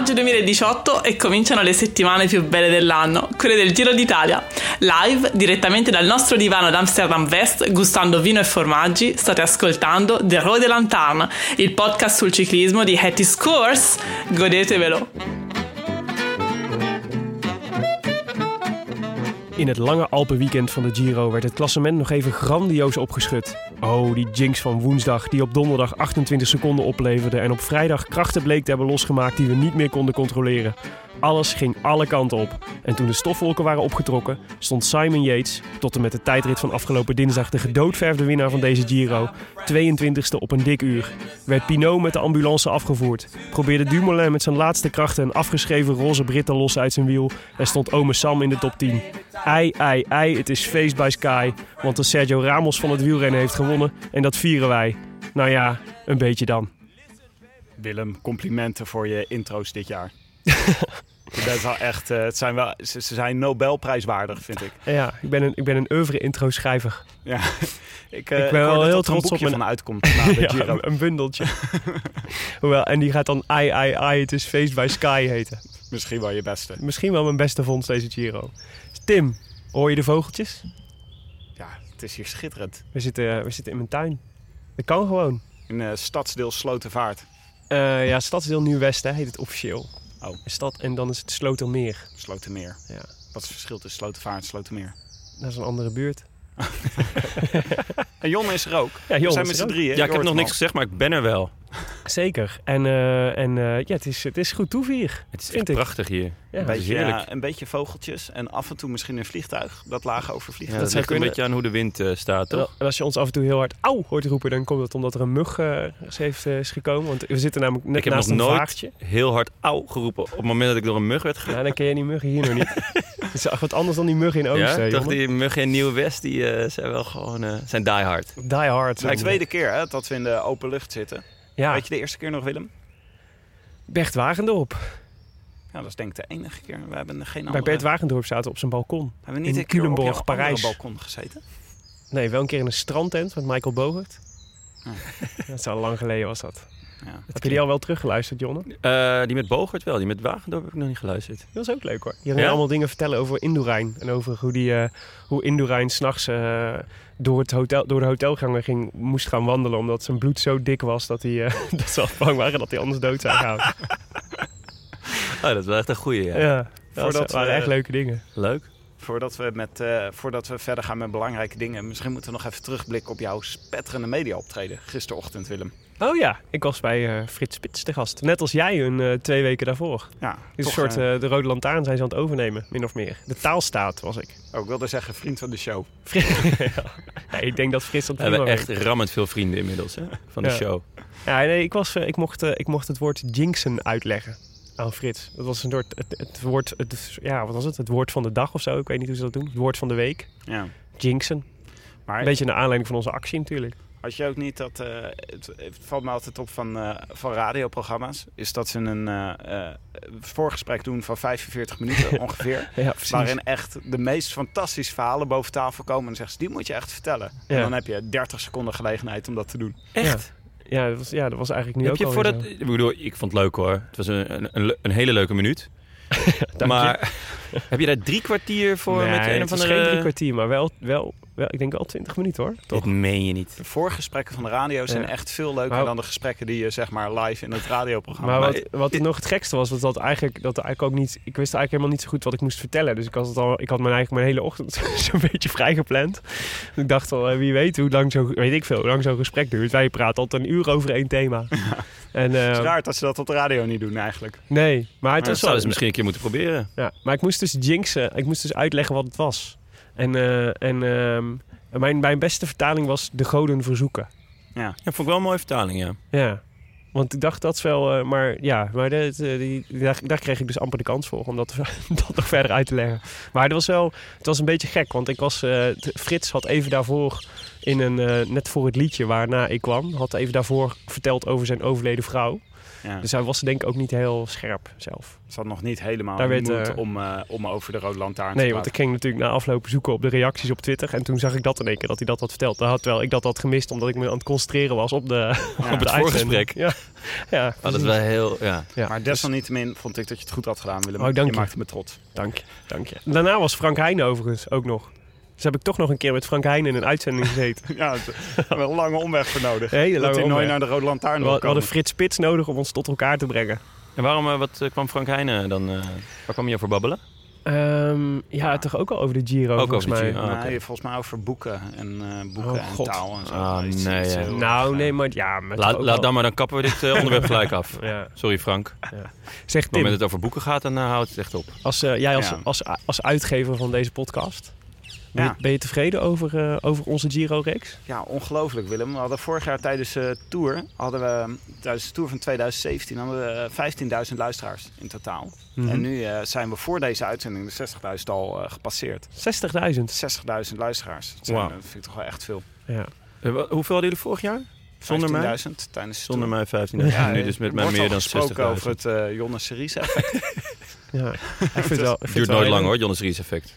Maggio 2018 e cominciano le settimane più belle dell'anno, quelle del Giro d'Italia. Live, direttamente dal nostro divano ad Amsterdam West, gustando vino e formaggi, state ascoltando The Road Lanterne, il podcast sul ciclismo di Hattie Scores. Godetevelo! In het lange Alpenweekend van de Giro werd het klassement nog even grandioos opgeschud. Oh, die jinx van woensdag die op donderdag 28 seconden opleverde en op vrijdag krachten bleek te hebben losgemaakt die we niet meer konden controleren. Alles ging alle kanten op. En toen de stofwolken waren opgetrokken, stond Simon Yates, tot en met de tijdrit van afgelopen dinsdag de gedoodverfde winnaar van deze Giro, 22e op een dik uur. Werd Pinot met de ambulance afgevoerd. Probeerde Dumoulin met zijn laatste krachten een afgeschreven roze Britten los uit zijn wiel en stond ome Sam in de top 10. Ei, ei, ei, het is feest bij Sky, want de Sergio Ramos van het wielrennen heeft gewonnen en dat vieren wij. Nou ja, een beetje dan. Willem, complimenten voor je intro's dit jaar. Je bent wel echt, eh, het zijn wel, ze, zijn Nobelprijswaardig, vind ik. Ja, ik ben een, ik ben een oeuvre intro schrijver. Ja. Ik, eh, Ik ben wel dat heel trots op mijn- van uitkomt na de Ja, Giro. een, bundeltje. Hoewel, en die gaat dan ai, ai, ai, het is feest bij Sky heten. Misschien wel je beste. Misschien wel mijn beste vondst deze Giro. Tim, hoor je de vogeltjes? Ja, het is hier schitterend. We zitten, we zitten in mijn tuin. Dat kan gewoon. In eh stadsdeel Slotenvaart. Eh, ja, Stadsdeel Nieuw-West hè, heet het officieel. Oh. Een stad en dan is het Slotermeer. Slotenmeer. Ja, Wat is het verschil tussen Slotenvaart en Slotenmeer? dat is een andere buurt. En Jon is er ook. Ja, Jon We zijn met er z'n drieën. Ja, ik heb nog niks gezegd, maar ik ben er wel. Zeker. En, eh, en eh, ja, het is, het is goed toevier. Het is Vind echt ik. prachtig hier. Ja. Een dat is beetje, heerlijk. ja, een beetje vogeltjes en af en toe misschien een vliegtuig dat laag overvliegt. Ja, dat dat ligt een beetje aan hoe de wind eh, staat, toch? en als je ons af en toe heel hard auw hoort roepen, dan komt het omdat er een mug eh, heeft, is gekomen. Want we zitten namelijk net Ik heb naast nog een nooit vaartje. heel hard auw geroepen op het moment dat ik door een mug werd ge... Ja, dan ken je die muggen hier nog niet. Het is echt wat anders dan die muggen in Oosten. Ja, toch jongen. die muggen in Nieuw-West, die eh, zijn wel gewoon eh, zijn die hard. Die hard. Het is de tweede keer hè, dat we in de open lucht zitten. Ja, Weet je de eerste keer nog, Willem? Bert Wagendorp. Ja, dat is denk ik de enige keer. We hebben geen Bij andere... Bert Wagendorp zaten we op zijn balkon. hebben we niet in Culemborg, Parijs. balkon gezeten? Nee, wel een keer in een strandtent met Michael Bogert. Oh. Dat is al lang geleden was dat. Ja. Heb je die al wel teruggeluisterd, Jonne? Eh, die met Bogert wel, die met Wagendorp heb ik nog niet geluisterd. Dat was ook leuk hoor. Je ging Ja? allemaal dingen vertellen over Indurain. En over hoe, die, eh hoe Indurain s'nachts eh door, het hotel, door de hotelgangen ging, moest gaan wandelen. Omdat zijn bloed zo dik was dat, hij, eh, dat ze al bang waren dat hij anders dood zou gaan. Oh, dat is wel echt een goeie, ja. ja, dat Voordat waren echt leuke dingen. Leuk. Voordat we, met, eh, voordat we verder gaan met belangrijke dingen, misschien moeten we nog even terugblikken op jouw spetterende media optreden gisterochtend, Willem. Oh ja, ik was bij eh, Frits Spits te gast. Net als jij een eh, twee weken daarvoor. Ja, is een toch, soort eh, eh, de Rode Lantaarn zijn ze aan het overnemen, min of meer. De taalstaat was ik. oh, ik wilde zeggen vriend van de show. ja. Nee, ik denk dat Frits dat We hebben echt weet. rammend veel vrienden inmiddels hè, van de Ja. show. Ja, nee, ik, was, ik, mocht, eh, ik mocht het woord jinxen uitleggen aan Frits. Dat was een soort, het, het woord, het, ja, wat was het? Het woord van de dag of zo. Ik weet niet hoe ze dat doen. Het woord van de week. Ja. Jinxen. Maar Een beetje naar aanleiding van onze actie natuurlijk. had je ook niet dat, eh, het, het valt me altijd op van, eh, van radioprogramma's, is dat ze een eh, eh, voorgesprek doen van 45 minuten ongeveer. Ja, precies. Waarin echt de meest fantastische verhalen boven tafel komen. En dan zeggen ze, die moet je echt vertellen. En dan heb je 30 seconden gelegenheid om dat te doen. Echt? Ja, dat was, ja, dat was eigenlijk nu Heb ook je voor dat, ik bedoel, ik vond het leuk hoor. Het was een, een, een, le- een hele leuke minuut. Maar heb je daar drie kwartier voor nee, met een het of was andere... geen drie kwartier, maar wel, wel wel, ik denk wel 20 minuten hoor. Toch? Dit meen je niet. De voorgesprekken van de radio zijn Ja. echt veel leuker Maar- dan de gesprekken die je zeg maar live in het radioprogramma Maar wat, wat nog het gekste was, was dat eigenlijk, dat eigenlijk ook niet... Ik wist eigenlijk helemaal niet zo goed wat ik moest vertellen. Dus ik had, het al, ik had mijn, eigenlijk mijn hele ochtend zo'n beetje vrij gepland. Ik dacht al, eh, wie weet hoe lang zo... Weet ik veel, hoe lang zo'n gesprek duurt. Wij praten altijd een uur over één thema. En, eh, Het is raar dat ze dat op de radio niet doen eigenlijk. nee, maar het Dat was zouden wel... ze misschien een keer moeten proberen. Ja, maar ik moest dus jinxen. Ik moest dus uitleggen wat het was. En, eh, en ehm, mijn, mijn beste vertaling was de goden verzoeken. Ja. Ja, vond ik wel een mooie vertaling, ja. Ja. Want ik dacht dat is wel... eh, maar ja, maar de- die, daar, daar kreeg ik dus amper de kans voor om dat, dat nog verder uit te leggen. Maar het was wel... Het was een beetje gek, want ik was... eh, Frits had even daarvoor in een... eh, net voor het liedje waarna ik kwam... had even daarvoor verteld over zijn overleden vrouw. Ja. Dus hij was denk ik ook niet heel scherp zelf. Ze had nog niet helemaal Daar werd, moed eh, om, eh, om over de rode lantaarn te Nee, praten. want ik ging natuurlijk na afloop zoeken op de reacties op Twitter. En toen zag ik dat in één keer, dat hij dat had verteld. Terwijl ik dat had gemist, omdat ik me aan het concentreren was op, de, Ja, op het voorgesprek. Ja, ja Oh, dat is wel heel... Ja. ja. Maar desalniettemin vond ik dat je het goed had gedaan, Willem. Oh, dank je je. maakte me trots. Dank je, dank je. Daarna was Frank Heijnen overigens ook nog. Dus heb ik toch nog een keer met Frank Heijnen in een uitzending gezeten. Ja, daar hebben we een lange omweg voor nodig. Hele dat lange hij nooit naar de rode lantaarn We hadden. Frits Spits nodig om ons tot elkaar te brengen. En waarom, eh, wat eh, kwam Frank Heijnen dan... eh, waar kwam je over babbelen? Ehm, ja, toch ook al over de Giro Ook volgens over mij. Giro. Ah, Nee, oké. volgens mij over boeken en eh, boeken Oh, en God. taal en zo. Ah, Iets- nee, ja. Nou, nee, maar ja. Met Laat, laat dan maar, dan kappen we dit onderwerp gelijk af. Ja. Sorry Frank. Op Zeg het moment Tim, dat het over boeken gaat, dan uh, houdt het echt op. als, jij als, Ja. als, als uitgever van deze podcast... Ben, Ja. je, ben je tevreden over, eh, over onze Giro-reeks? Ja, ongelooflijk Willem. We hadden vorig jaar tijdens de tour, hadden we, tijdens de tour van 2017, hadden we eh, 15.000 luisteraars in totaal. Mhm. En nu eh, zijn we voor deze uitzending de 60.000 al eh, gepasseerd. 60.000. 60.000 luisteraars. Dat, zijn, eh, dat vind ik toch wel echt veel. Ja. Eh, hoeveel hadden jullie vorig jaar? Zonder mij? 15.000 tijdens de Zonder tour. mij 15.000. Ja, nu dus met mij meer dan gesproken 60.000. over het eh Jonne Series effect. Ja, ik vind het wel. ik vind Het duurt nooit lang hoor, Jonas Ries effect.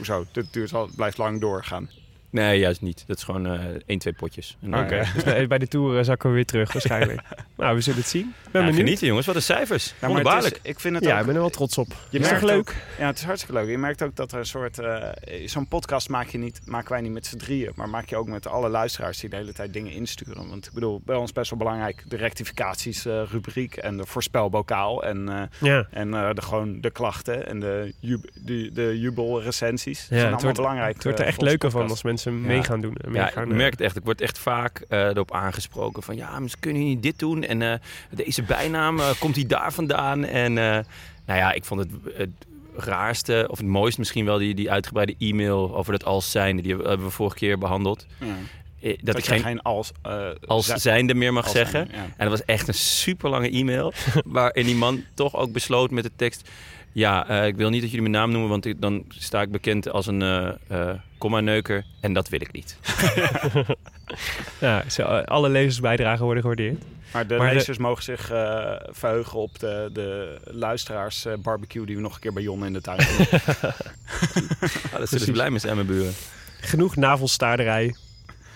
Hoezo? Dit duurt al, blijft lang doorgaan. Nee, juist niet. Dat is gewoon eh 1, 2 potjes. Dan, Oké. eh, Dus bij- de Tour eh, zakken we weer terug waarschijnlijk. nou, we zullen het zien. Ben ja, genieten jongens, wat een cijfers. Wonderbaarlijk. is, ik vind het Ja, ook, ik ben er wel trots op. Je is toch merkt leuk? ook- ja, het is hartstikke leuk. Je merkt ook dat er een soort... eh, Zo'n podcast maak je niet, maken wij niet met z'n drieën. Maar maak je ook met alle luisteraars die de hele tijd dingen insturen. Want ik bedoel, bij ons best wel belangrijk... de rectificaties eh, rubriek en de voorspelbokaal. En, eh, Ja. en eh, de, gewoon de klachten en de, jub, de, de jubelrecensies. Dat zijn het allemaal wordt, belangrijk. het wordt er eh, echt leuker van als mensen Ja. mee gaan doen. en mee Ja, gaan, ik eh, merk het echt. Ik word echt vaak eh, erop aangesproken van... ja, misschien kunnen jullie niet dit doen? En eh, deze bijnaam, eh, komt die daar vandaan? En eh, nou ja, ik vond het, het raarste, of het mooiste misschien wel... die, die uitgebreide e-mail over dat als zijnde. Die hebben we vorige keer behandeld. Ja. Eh, Dat, Dat, ik geen geen als... eh, als zij- zijnde meer mag zeggen. zijnde, ja. En dat was echt een super lange e-mail. waarin die man toch ook besloot met de tekst... Ja, eh, ik wil niet dat jullie mijn naam noemen, want ik- dan sta ik bekend als een eh eh komma-neuker. En dat wil ik niet. ja, zo, alle lezersbijdragen worden gewaardeerd. Maar de Maar de- lezers mogen zich eh, verheugen op de, de luisteraars barbecue die we nog een keer bij Jon in de tuin doen. Ah, dat zullen ze blij mee zijn, mijn buren. Genoeg navelstaarderij.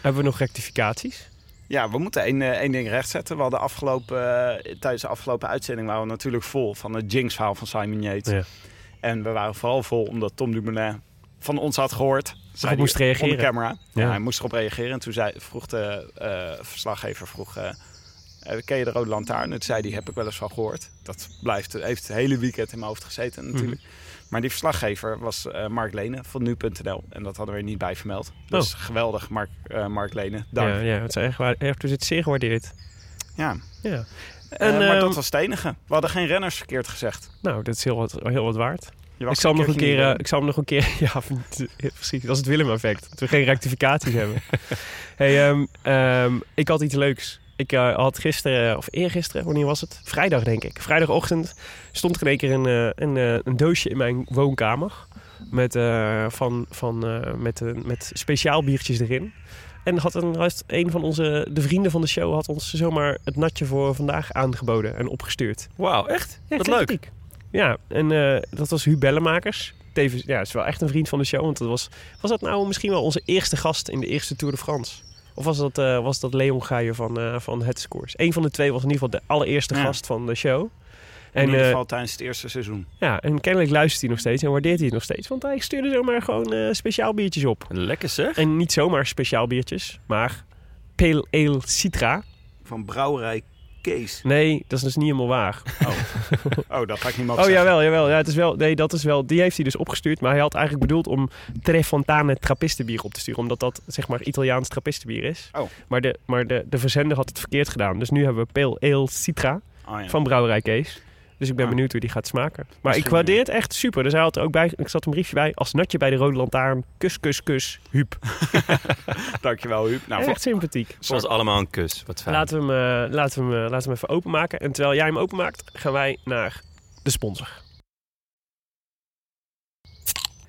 Hebben we nog rectificaties? Ja, we moeten één, eh, één ding rechtzetten. We hadden afgelopen, eh, tijdens de afgelopen uitzending waren we natuurlijk vol van het Jinx-verhaal van Simon Yates. Ja. En we waren vooral vol omdat Tom Dumoulin van ons had gehoord. Hij moest reageren. Camera. Ja. Ja. hij moest erop reageren. En toen zei, vroeg de eh, verslaggever, vroeg, ken je de Rode Lantaarn? En toen zei hij, heb ik wel eens van gehoord. Dat blijft, heeft het hele weekend in mijn hoofd gezeten natuurlijk. Mhm. Maar die verslaggever was eh, Mark Lenen van nu.nl. En dat hadden we er niet bij vermeld. Dus geweldig, Mark, eh, Mark Lenen. Dank. Ja, ja, het is echt waar. Echt, dus het zeer gewaardeerd. Ja. Ja. Eh, En, maar dat was het enige. We hadden geen renners verkeerd gezegd. Nou, dat is heel wat, heel wat waard. Ik zal, hem nog een keer, ik zal hem nog een keer... Ja, precies. Dat is het Willem-effect. Dat we geen rectificaties hebben. Hey, ehm, ehm, ik had iets leuks. Ik eh, had gisteren, of eergisteren, wanneer was het? Vrijdag, denk ik. Vrijdagochtend stond er in één keer een, eh, een, eh, een doosje in mijn woonkamer. Met, eh, van, van, met, met speciaal biertjes erin. En had een, een van onze, de vrienden van de show had ons zomaar het natje voor vandaag aangeboden en opgestuurd. Wauw, echt? Ja, Wat leuk. Ja, en dat was Hu Bellemakers. Tevens, ja, is wel echt een vriend van de show. Want dat was, was dat nou misschien wel onze eerste gast in de eerste Tour de France? Of was dat, eh, was dat Leon Geijer van, eh van Het Scores? Eén van de twee was in ieder geval de allereerste Ja. gast van de show. In En, ieder eh, geval tijdens het eerste seizoen. ja, en kennelijk luistert hij nog steeds en waardeert hij het nog steeds. Want hij stuurde zomaar gewoon speciaal biertjes op. Lekker zeg. En niet zomaar speciaal biertjes, maar Pale Ale Citra. Van brouwerij Kees. Nee, dat is dus niet helemaal waar. Oh, dat ga ik niet mogen Oh zeggen. jawel, jawel. Ja, het is wel, nee, dat is wel, die heeft hij dus opgestuurd. Maar hij had eigenlijk bedoeld om Tre Fontane Trappistenbier op te sturen. Omdat dat zeg maar Italiaans Trappistenbier is. Oh. Maar, de, maar de, de verzender had het verkeerd gedaan. Dus nu hebben we Pale Ale Citra Oh, ja. van Brouwerij Kees. Dus ik ben Ah. benieuwd hoe die gaat smaken. Maar Misschien, ik waardeer het echt super. Dus hij had er ook bij, ik zat een briefje bij. Als natje bij de Rode Lantaarn. Kus, kus, kus. Huub. Dankjewel, Huub. Nou, echt sympathiek. Ons allemaal een kus. Wat fijn. Laten we hem, eh, laten, we hem, eh, laten we hem even openmaken. En terwijl jij hem openmaakt, gaan wij naar de sponsor.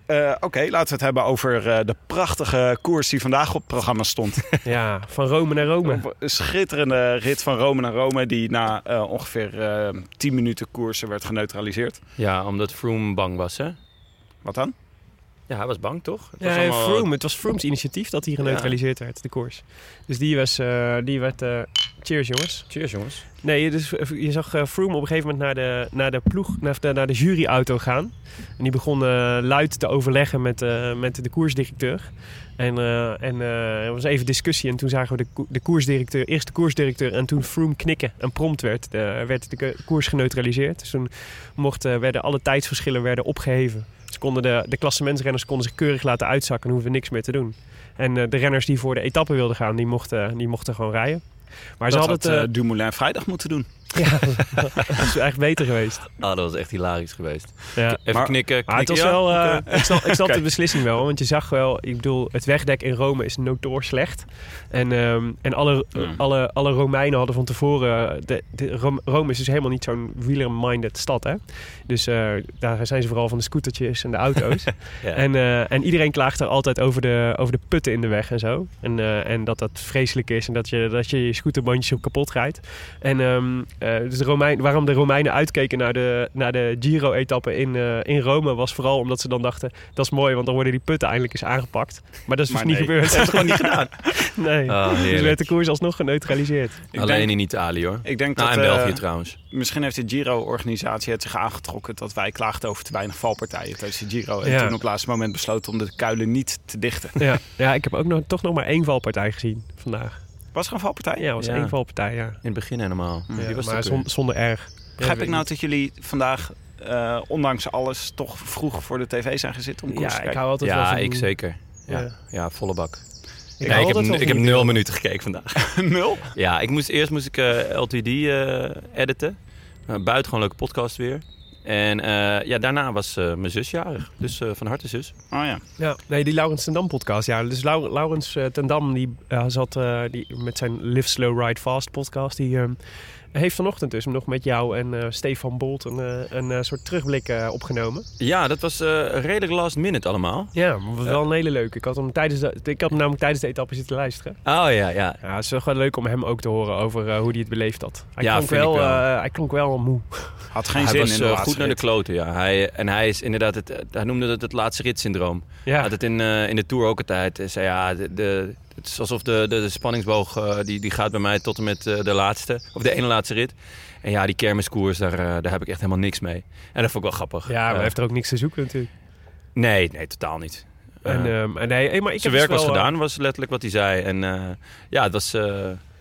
Eh, Oké, laten we het hebben over eh, de prachtige koers die vandaag op het programma stond. Ja, van Rome naar Rome. Een schitterende rit van Rome naar Rome, die na eh, ongeveer eh 10 minuten koersen werd geneutraliseerd. Ja, omdat Froome bang was, hè? Wat dan? Ja, hij was bang, toch? Het was Ja, allemaal- Froome. Het was Froome's initiatief dat hij geneutraliseerd werd, de koers. Dus die, was, eh, die werd... eh, cheers, jongens. Cheers, jongens. Nee, dus je zag eh, Froome op een gegeven moment naar de, naar de ploeg, naar de, naar de juryauto gaan. En die begon eh, luid te overleggen met, eh, met de koersdirecteur. En, eh, en eh, er was even discussie en toen zagen we de, de koersdirecteur, eerst de koersdirecteur en toen Froome knikken. En prompt werd de, werd de koers geneutraliseerd. Dus toen mochten, werden alle tijdsverschillen werden opgeheven. Konden de, de klassementsrenners konden zich keurig laten uitzakken en hoefden niks meer te doen. En eh, de renners die voor de etappe wilden gaan, die mochten, die mochten gewoon rijden. Maar ze dat hadden had het... eh, Dumoulin vrijdag moeten doen. Ja, dat is echt beter geweest. Ah, dat was echt hilarisch geweest. Ja. Even Maar- knikken, Maar het knikken. was ja, wel, eh, ik snap, ik snap de beslissing wel, want je zag wel, ik bedoel, het wegdek in Rome is notoor slecht. En, ehm, en alle, Ja. alle, alle Romeinen hadden van tevoren, de, de, Rom- Rome is dus helemaal niet zo'n wieler-minded stad, hè. Dus eh, daar zijn ze vooral van de scootertjes en de auto's. Ja. En, eh, en iedereen klaagt er altijd over de, over de putten in de weg en zo. En, eh, en dat dat vreselijk is en dat je dat je, je scooterbandjes op kapot rijdt. En ehm, eh, dus de Romein, waarom de Romeinen uitkeken naar de, naar de Giro-etappe in, eh, in Rome... was vooral omdat ze dan dachten, dat is mooi, want dan worden die putten eindelijk eens aangepakt. Maar dat is dus Maar niet nee. gebeurd. Dat hebben ze gewoon niet gedaan. nee. Ah, dus werd de koers alsnog geneutraliseerd. Ik Alleen denk, in Italië, hoor. ik denk Nou, dat in België eh, trouwens. misschien heeft de Giro-organisatie het zich aangetrokken dat wij klaagden over te weinig valpartijen tijdens de Giro. En Ja. toen op het laatste moment besloten om de kuilen niet te dichten. Ja, ja ik heb ook nog, toch nog maar één valpartij gezien vandaag. Was er een valpartij? Ja, was Ja. één valpartij, ja. In het begin helemaal. ja Die was maar zon- zonder erg. Begrijp Ja, ik nou dat jullie vandaag, eh, ondanks alles, toch vroeg voor de tv zijn gezeten om koers te Ja, ik kijken? hou altijd wel Ja, van... ik zeker. Ja, Ja. ja. volle bak. Ik, Nee, hou ik heb, wel ik heb nul minuten gekeken vandaag. Nul? Ja, ik moest, eerst moest ik eh, LTD eh, editen. Uh, buitengewoon leuke podcast weer. En eh, ja, daarna was eh, mijn zus jarig. Dus eh, van harte zus. Oh ja. Ja, nee, die Laurens ten Dam podcast. Ja, dus Lau- Laurens eh, ten Dam die zat eh, die, met zijn Live Slow Ride Fast podcast. Die eh, heeft vanochtend dus nog met jou en eh, Stefan Bolt een, eh, een eh, soort terugblik eh, opgenomen. Ja, dat was eh, redelijk last minute allemaal. Ja, maar wel een hele leuke. Ik had hem tijdens de, ik had hem namelijk tijdens de etappe zitten luisteren. Oh ja, ja. Ja, het is wel gewoon leuk om hem ook te horen over eh, hoe hij het beleefd had. Hij, Ja, klonk, wel, wel. eh, hij klonk wel moe. Had geen hij zin was in de eh, goed naar de rit. kloten, ja. Hij, en hij is inderdaad, het, hij noemde het het laatste rit-syndroom. Ja, Had het in, eh, in de Tour ook altijd. Hij zei ja, de, de, het is alsof de, de, de spanningsboog eh, die, die gaat bij mij tot en met eh, de laatste, of de ene laatste rit. En ja, die kermiskoers, daar, eh, daar heb ik echt helemaal niks mee. En dat vond ik wel grappig. ja maar heeft er ook niks te zoeken natuurlijk. Nee, nee, totaal niet. En, Eh, ehm, en nee, maar ik zijn heb werk dus was wel, eh, gedaan, was letterlijk wat hij zei. En ja, het was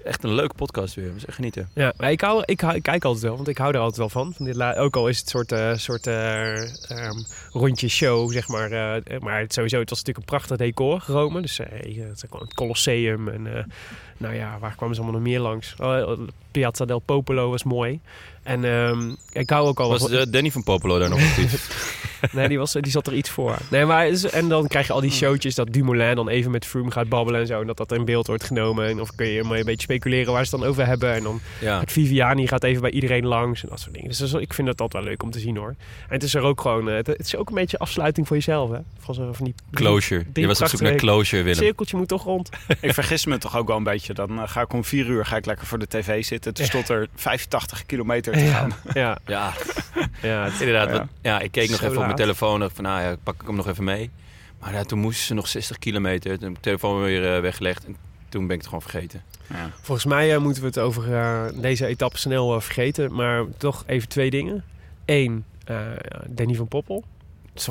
echt een leuke podcast weer. Was echt genieten. Ja, maar ik, hou, ik, kijk altijd wel, want ik hou er altijd wel van. van dit ook al is het soort, eh soort ehm, rondje show, zeg maar. eh, maar het, sowieso, het was natuurlijk een prachtig decor, Rome. Dus het, het Colosseum en nou ja, waar kwamen ze allemaal nog meer langs? Oh, Piazza del Popolo was mooi. En ehm, ik hou ook al Was Danny van Popolo daar nog actief? Nee, die, was, die zat er iets voor. Nee, maar, het en dan krijg je al die showtjes dat Dumoulin dan even met Froome gaat babbelen en zo. En dat dat in beeld wordt genomen. En of kun je maar een beetje speculeren waar ze het dan over hebben. En dan ja. het Viviani gaat even bij iedereen langs en dat soort dingen. Dus dat is wel- ik vind dat altijd wel leuk om te zien hoor. En het is er ook gewoon, eh, het, het is ook een beetje afsluiting voor jezelf hè. Van, zo, van die Closure. Je was op zoek naar closure, Het Willem. cirkeltje moet toch rond. Ik vergis me toch ook wel een beetje. Dan eh, ga ik om vier uur ga ik lekker voor de tv zitten. Toen stond er 85 kilometer te gaan. Ja, Ja, ja, het- inderdaad. Ja. wat- Ja, ik keek nog Zo even op mijn laat. telefoon. dacht van, nou ja, pak ik hem nog even mee. Maar ja, toen moesten ze nog 60 kilometer. Toen heb ik de telefoon weer eh, weggelegd. En toen ben ik het gewoon vergeten. Volgens mij eh, moeten we het over eh, deze etappe snel vergeten. Maar toch even twee dingen. één, eh, Danny van Poppel.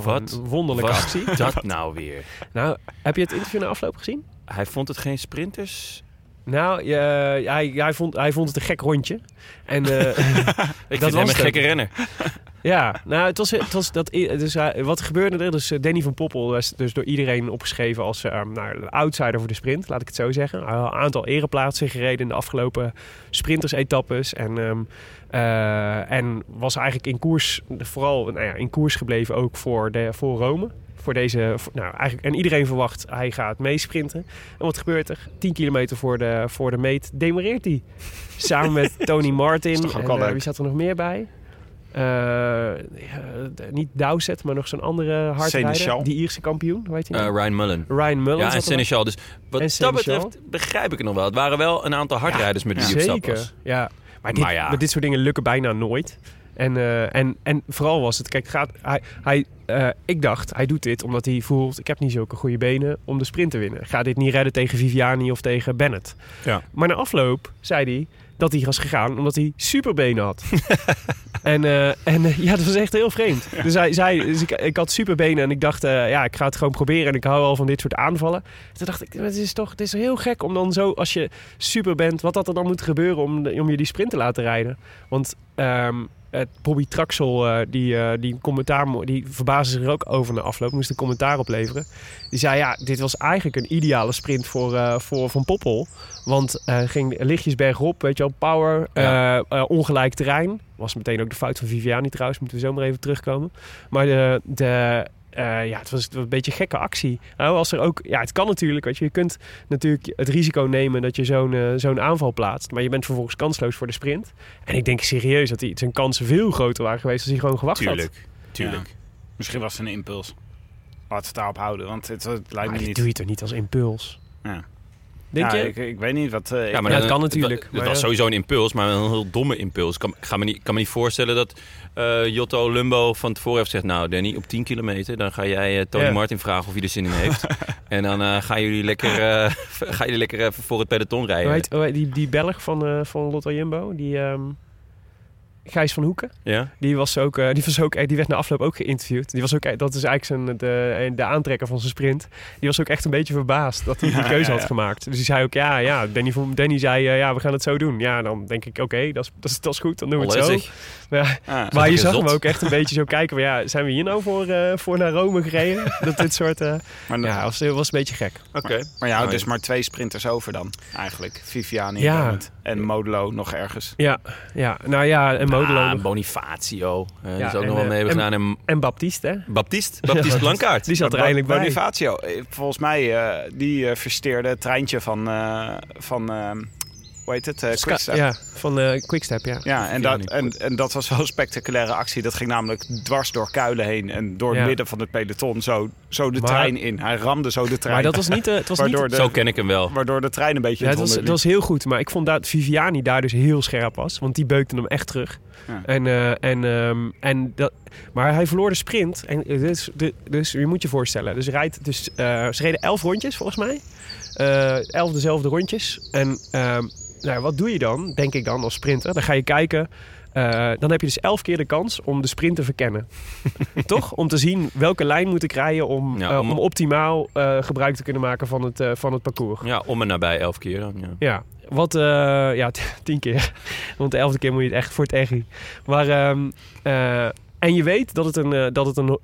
Wat een wonderlijke actie. dat nou weer? Nou, heb je het interview na afloop gezien? Hij vond het geen sprinters. Nou, je- hij, hij, vond, hij vond het een gek rondje. En eh, Ik Dat vind was hem een het gekke renner. Ja, nou, het was, het was dat. Dus, hij- wat gebeurde er? Dus eh, Danny van Poppel was dus door iedereen opgeschreven als eh, nou, de outsider voor de sprint, laat ik het zo zeggen. Een aantal ereplaatsen gereden in de afgelopen sprinters-etappes. En, ehm, eh, en was eigenlijk in koers, vooral nou ja, in koers gebleven ook voor, de, voor Rome. Voor deze, nou, eigenlijk, en iedereen verwacht, hij gaat meesprinten. En wat gebeurt er? 10 kilometer voor de, voor de meet demareert hij. Samen met Tony Martin. En, eh, wie zat er nog meer bij? Eh, ja, niet Dowsett, maar nog zo'n andere hardrijder. Seneschal. Die Ierse kampioen, hoe heet hij Eh, nou? Ryan Mullen. Ryan Mullen Ja, en. Seneschal. Dus wat En dat Seneschal. betreft begrijp ik het nog wel. Het waren wel een aantal hardrijders met op Zeker, was. ja. Maar dit, Maar ja. maar dit soort dingen lukken bijna nooit. En, eh, en, en vooral was het, kijk, gaat, hij, hij, eh, ik dacht, hij doet dit omdat hij voelt, ik heb niet zulke goede benen om de sprint te winnen. Ik ga dit niet redden tegen Viviani of tegen Bennett. Ja. Maar na afloop zei hij dat hij was gegaan omdat hij superbenen had. en en en eh, ja, dat was echt heel vreemd. Dus hij zei, dus ik, ik had superbenen en ik dacht, eh, ja, ik ga het gewoon proberen. En ik hou al van dit soort aanvallen. Toen dacht ik, het is toch het is heel gek om dan zo, als je super bent, wat dat er dan moet gebeuren om, om je die sprint te laten rijden. Want ehm, Bobby Traxel, eh, die, eh, die commentaar, die verbaasde zich er ook over na afloop, moest een commentaar opleveren. Die zei, ja, dit was eigenlijk een ideale sprint voor, eh, voor Van Poppel. Want eh ging lichtjes bergop, weet je wel, power, Ja. eh, eh, ongelijk terrein. Was meteen ook de fout van Viviani trouwens, moeten we zo maar even terugkomen. Maar de, de, eh, ja, het was een beetje een gekke actie. Nou, als er ook, ja, het kan natuurlijk, weet je, je kunt natuurlijk het risico nemen dat je zo'n eh, zo'n aanval plaatst. Maar je bent vervolgens kansloos voor de sprint. En ik denk serieus dat die, zijn kansen veel groter waren geweest als hij gewoon gewacht had. Tuurlijk. Tuurlijk. Misschien was het een impuls. Laat het daarop houden, want het, het lijkt Maar me niet. doe je toch niet als impuls? Ja. Denk ja, je? Ik, ik weet niet wat. eh, Ja, maar Ja, het kan natuurlijk, Het, maar was sowieso een impuls, maar een heel domme impuls. Ik kan, ga me niet, kan me niet voorstellen dat eh, Jotto Lumbo van tevoren heeft gezegd... Nou, Danny, op 10 kilometer dan ga jij eh, Tony. Martin vragen of hij er zin in heeft. en dan eh, gaan jullie lekker, eh, gaan jullie lekker even voor het peloton rijden. Hoe heet, hoe heet die, die Belg van, eh van Lotto Jumbo, die ehm, Gijs van Hoeken, Ja? die was ook, eh, die was ook, eh, die werd na afloop ook geïnterviewd. Die was ook, eh, dat is eigenlijk zijn, de, de aantrekker van zijn sprint. Die was ook echt een beetje beetje dat hij die Ja, keuze ja, had gemaakt. Dus die zei ook, ja, ja, Danny, Danny zei, eh, ja, we gaan het zo doen. Ja, dan denk ik, oké, dat, is, dat, is, dat is goed, dan doen we het zo. Onlastig. Maar, ja, ah, maar je zag zot. hem ook echt een beetje zo kijken, van, ja, zijn we hier nou voor, eh, voor naar Rome gereden? dat dit soort, eh, maar, ja, was, was een beetje gek. Oké. maar je houdt Oh, dus maar twee sprinters over dan, eigenlijk. Viviani Ja. en Modelo nog ergens. Ja, ja, nou ja, en Modelo Ah, nog. Bonifacio. eh die Ja, is ook en, nog wel eh, mee hebben en- gedaan. En En Baptiste, hè? Baptiste. Baptiste Blankaart. Die zat er Maar eindelijk bij. Bonifacio, eh, volgens mij, eh, die eh, versteerde het treintje van, eh, van eh, hoe heet het, eh, Quickstep. Ja, van eh Quickstep, ja. Ja, en dat, en, en dat was wel een spectaculaire actie. Dat ging namelijk dwars door Kuilen heen en door het Ja. midden van het peloton zo, zo de Maar- trein in. Hij ramde zo de trein. Maar dat was niet... eh, het was waardoor, niet de, Zo ken ik hem wel. waardoor de trein een beetje ja, het het was, dat was heel goed. Maar ik vond dat Viviani daar dus heel scherp was. Want die beukte hem echt terug. Ja. En, eh, en, ehm, en dat, maar hij verloor de sprint. En dus, dus je moet je voorstellen. Dus, rijdt, dus eh, ze reden elf rondjes volgens mij. Eh, elf dezelfde rondjes. En ehm, nou, wat doe je dan, denk ik dan, als sprinter? Dan ga je kijken... eh, dan heb je dus elf keer de kans om de sprint te verkennen. Toch? Om te zien welke lijn moet ik rijden om, Ja, eh, om- om optimaal gebruik te kunnen maken van het, van het parcours. Ja, om en nabij elf keer dan. Ja. Ja, wat, eh, ja, tien keer. Want de elfde keer moet je het echt voor het echi. Maar, ehm, eh, en je weet dat het een, eh, dat het een,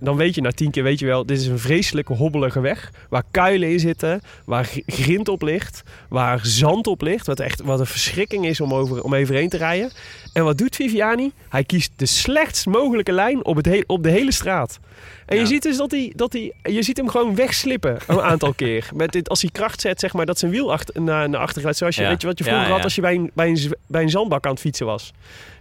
dan weet je na tien keer, weet je wel, dit is een vreselijke hobbelige weg. Waar kuilen in zitten, waar gr- grind op ligt, waar zand op ligt. Wat echt, wat een verschrikking is om, over, om evenheen te rijden. En wat doet Viviani? Hij kiest de slechtst mogelijke lijn op, het he- op de hele straat. En je ziet dus dat hij, dat hij, je ziet hem gewoon wegslippen een aantal keer. Met dit, als hij kracht zet, zeg maar, dat zijn wiel achter, naar, naar achter gaat. Zoals je, Ja. weet je wat je vroeger ja. had als je bij een, bij, een, bij een zandbak aan het fietsen was.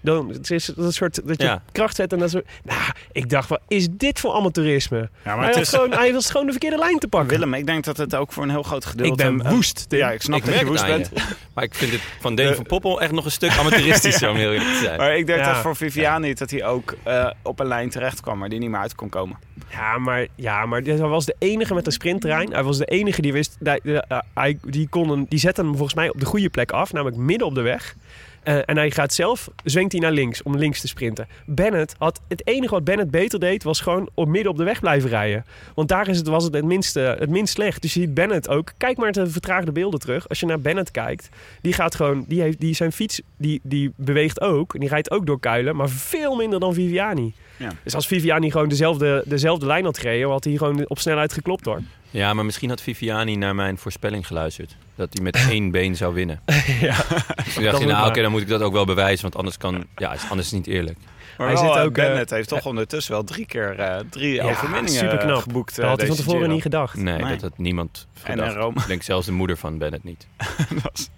Dan het is dat een soort dat je Ja. kracht zet en dan zo. Nou, ik dacht, wat is dit voor amateurisme? Ja, maar hij, het had is, gewoon, hij was gewoon de verkeerde lijn te pakken. Willem, ik denk dat het ook voor een heel groot gedeelte... ik ben een- woest. Tim. Ja, ik snap Ik dat je woest bent. je. Maar ik vind het van Dave De- van Poppel echt nog een stuk amateuristischer om heel eerlijk te zijn. Maar ik denk Ja. dat voor Viviani dat hij ook eh, op een lijn terecht kwam, maar die niet meer uit kon komen. Ja, maar, ja, maar hij was de enige met een sprinttrein. Hij was de enige die wist... Die, eh, hij, die, kon die zette hem volgens mij op de goede plek af. Namelijk midden op de weg. Eh, en hij gaat zelf, zwengt hij naar links om links te sprinten. Bennett had, het enige wat Bennett beter deed, was gewoon op midden op de weg blijven rijden. Want daar is het, was het het, minste, het minst slecht. Dus je ziet Bennett ook, kijk maar de vertraagde beelden terug. Als je naar Bennett kijkt, die gaat gewoon, die heeft, die zijn fiets, die, die beweegt ook. En die rijdt ook door kuilen, maar veel minder dan Viviani. Ja. Dus als Viviani gewoon dezelfde, dezelfde lijn had gereden, had hij gewoon op snelheid geklopt hoor. Ja, maar misschien had Viviani naar mijn voorspelling geluisterd. Dat hij met één been zou winnen. ja. Dus toen dacht hij, nou oké, dan moet ik dat ook wel bewijzen. Want anders, kan, ja, anders is het niet eerlijk. Maar Hij wel, zit eh, ook, eh, Bennett heeft toch ondertussen wel drie keer eh, drie Ja, overwinningen superknap. geboekt. eh, Dat had hij van tevoren Giro. niet gedacht. Nee, Nee. dat had niemand En gedacht. Rome. Ik denk zelfs de moeder van Bennett niet. Was-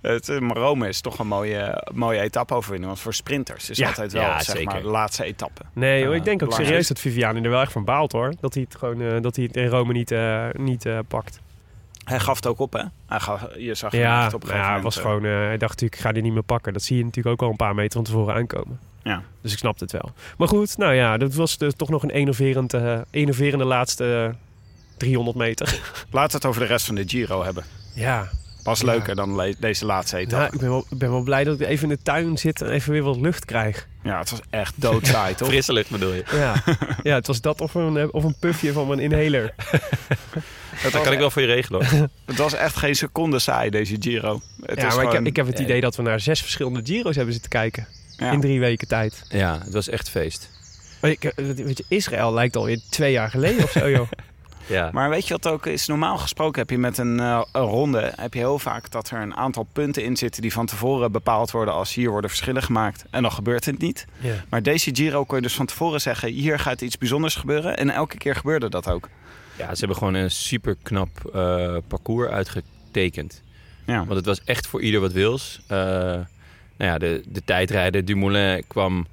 het, eh, maar Rome is toch een mooie, mooie etappe-overwinning. Want voor sprinters is Ja, altijd wel ja, zeg zeker. maar, de laatste etappe. Nee, ik denk ook serieus dat Viviani er wel echt van baalt hoor. Dat hij het, gewoon, eh, dat hij het in Rome niet, eh, niet eh, pakt. Hij gaf het ook op, hè? Hij gaf, je zag hem Ja, echt op een gegeven ja, moment. was eh, gewoon, eh, hij dacht natuurlijk, ik ga die niet meer pakken. Dat zie je natuurlijk ook al een paar meter van tevoren aankomen. Ja. Dus ik snapte het wel. Maar goed, nou ja, dat was dus toch nog een enerverend, eh, enerverende laatste eh, 300 meter. Laten we het over de rest van de Giro hebben. ja, Was Ja. leuker dan deze laatste etappe. nou, ik, ben wel, ben wel blij dat ik even in de tuin zit en even weer wat lucht krijg. Ja, het was echt doodsaai, toch? Frisse lucht bedoel je? Ja, ja het was dat of een, eh, of een puffje van mijn inhaler. Dat kan ik wel voor je regelen hoor. het was echt geen seconde saai, deze Giro. Het ja, is maar ik, heb, gewoon- ik heb het idee dat we naar zes verschillende Giro's hebben zitten kijken. Ja. In drie weken tijd. Ja, het was echt feest. Ik, eh, weet je, Israël lijkt alweer twee jaar geleden of zo, joh. Ja. Maar weet je wat ook is? Normaal gesproken heb je met een, eh, een ronde... heb je heel vaak dat er een aantal punten in zitten... die van tevoren bepaald worden als hier worden verschillen gemaakt. En dan gebeurt het niet. Ja. Maar deze Giro kon je dus van tevoren zeggen... hier gaat iets bijzonders gebeuren. En elke keer gebeurde dat ook. ja, ze hebben gewoon een super knap eh, parcours uitgetekend. Ja. Want het was echt voor ieder wat wils. Eh, nou ja, de, de tijdrijder Dumoulin kwam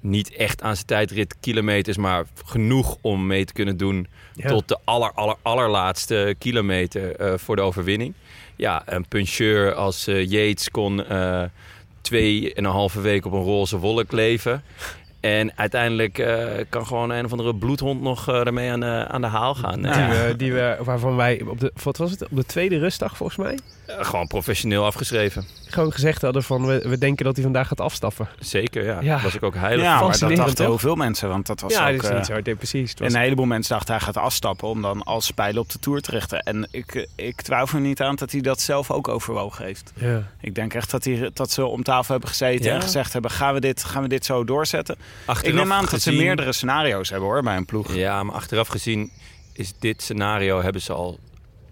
niet echt aan zijn tijdrit kilometers, maar genoeg om mee te kunnen doen Ja. tot de aller, aller, allerlaatste kilometer eh, voor de overwinning. Ja, een puncheur als eh, Yates kon eh twee en een halve week op een roze wolk leven. En uiteindelijk kan gewoon een of andere bloedhond nog ermee aan de, aan de haal gaan. Die, Ja. we, die we, waarvan wij op de, wat was het, op de tweede rustdag volgens mij, gewoon professioneel afgeschreven. gewoon gezegd hadden van we, we denken dat hij vandaag gaat afstappen. Zeker, ja. Ja. Was ik ook heilig Ja, van. maar dat dachten toch? heel veel mensen. Want dat was ja, ook... dat is eh, niet zo, nee, precies. Het was- En een heleboel mensen dachten hij gaat afstappen om dan als spijlen op de Tour te richten. En ik, ik twijfel er niet aan dat hij dat zelf ook overwogen heeft. ja. Ik denk echt dat, hij, dat ze om tafel hebben gezeten Ja. en gezegd hebben... Gaan we, dit, gaan we dit zo doorzetten? Achteraf ik neem aan dat ze meerdere scenario's hebben hoor, bij een ploeg. Ja, maar achteraf gezien is dit scenario hebben ze al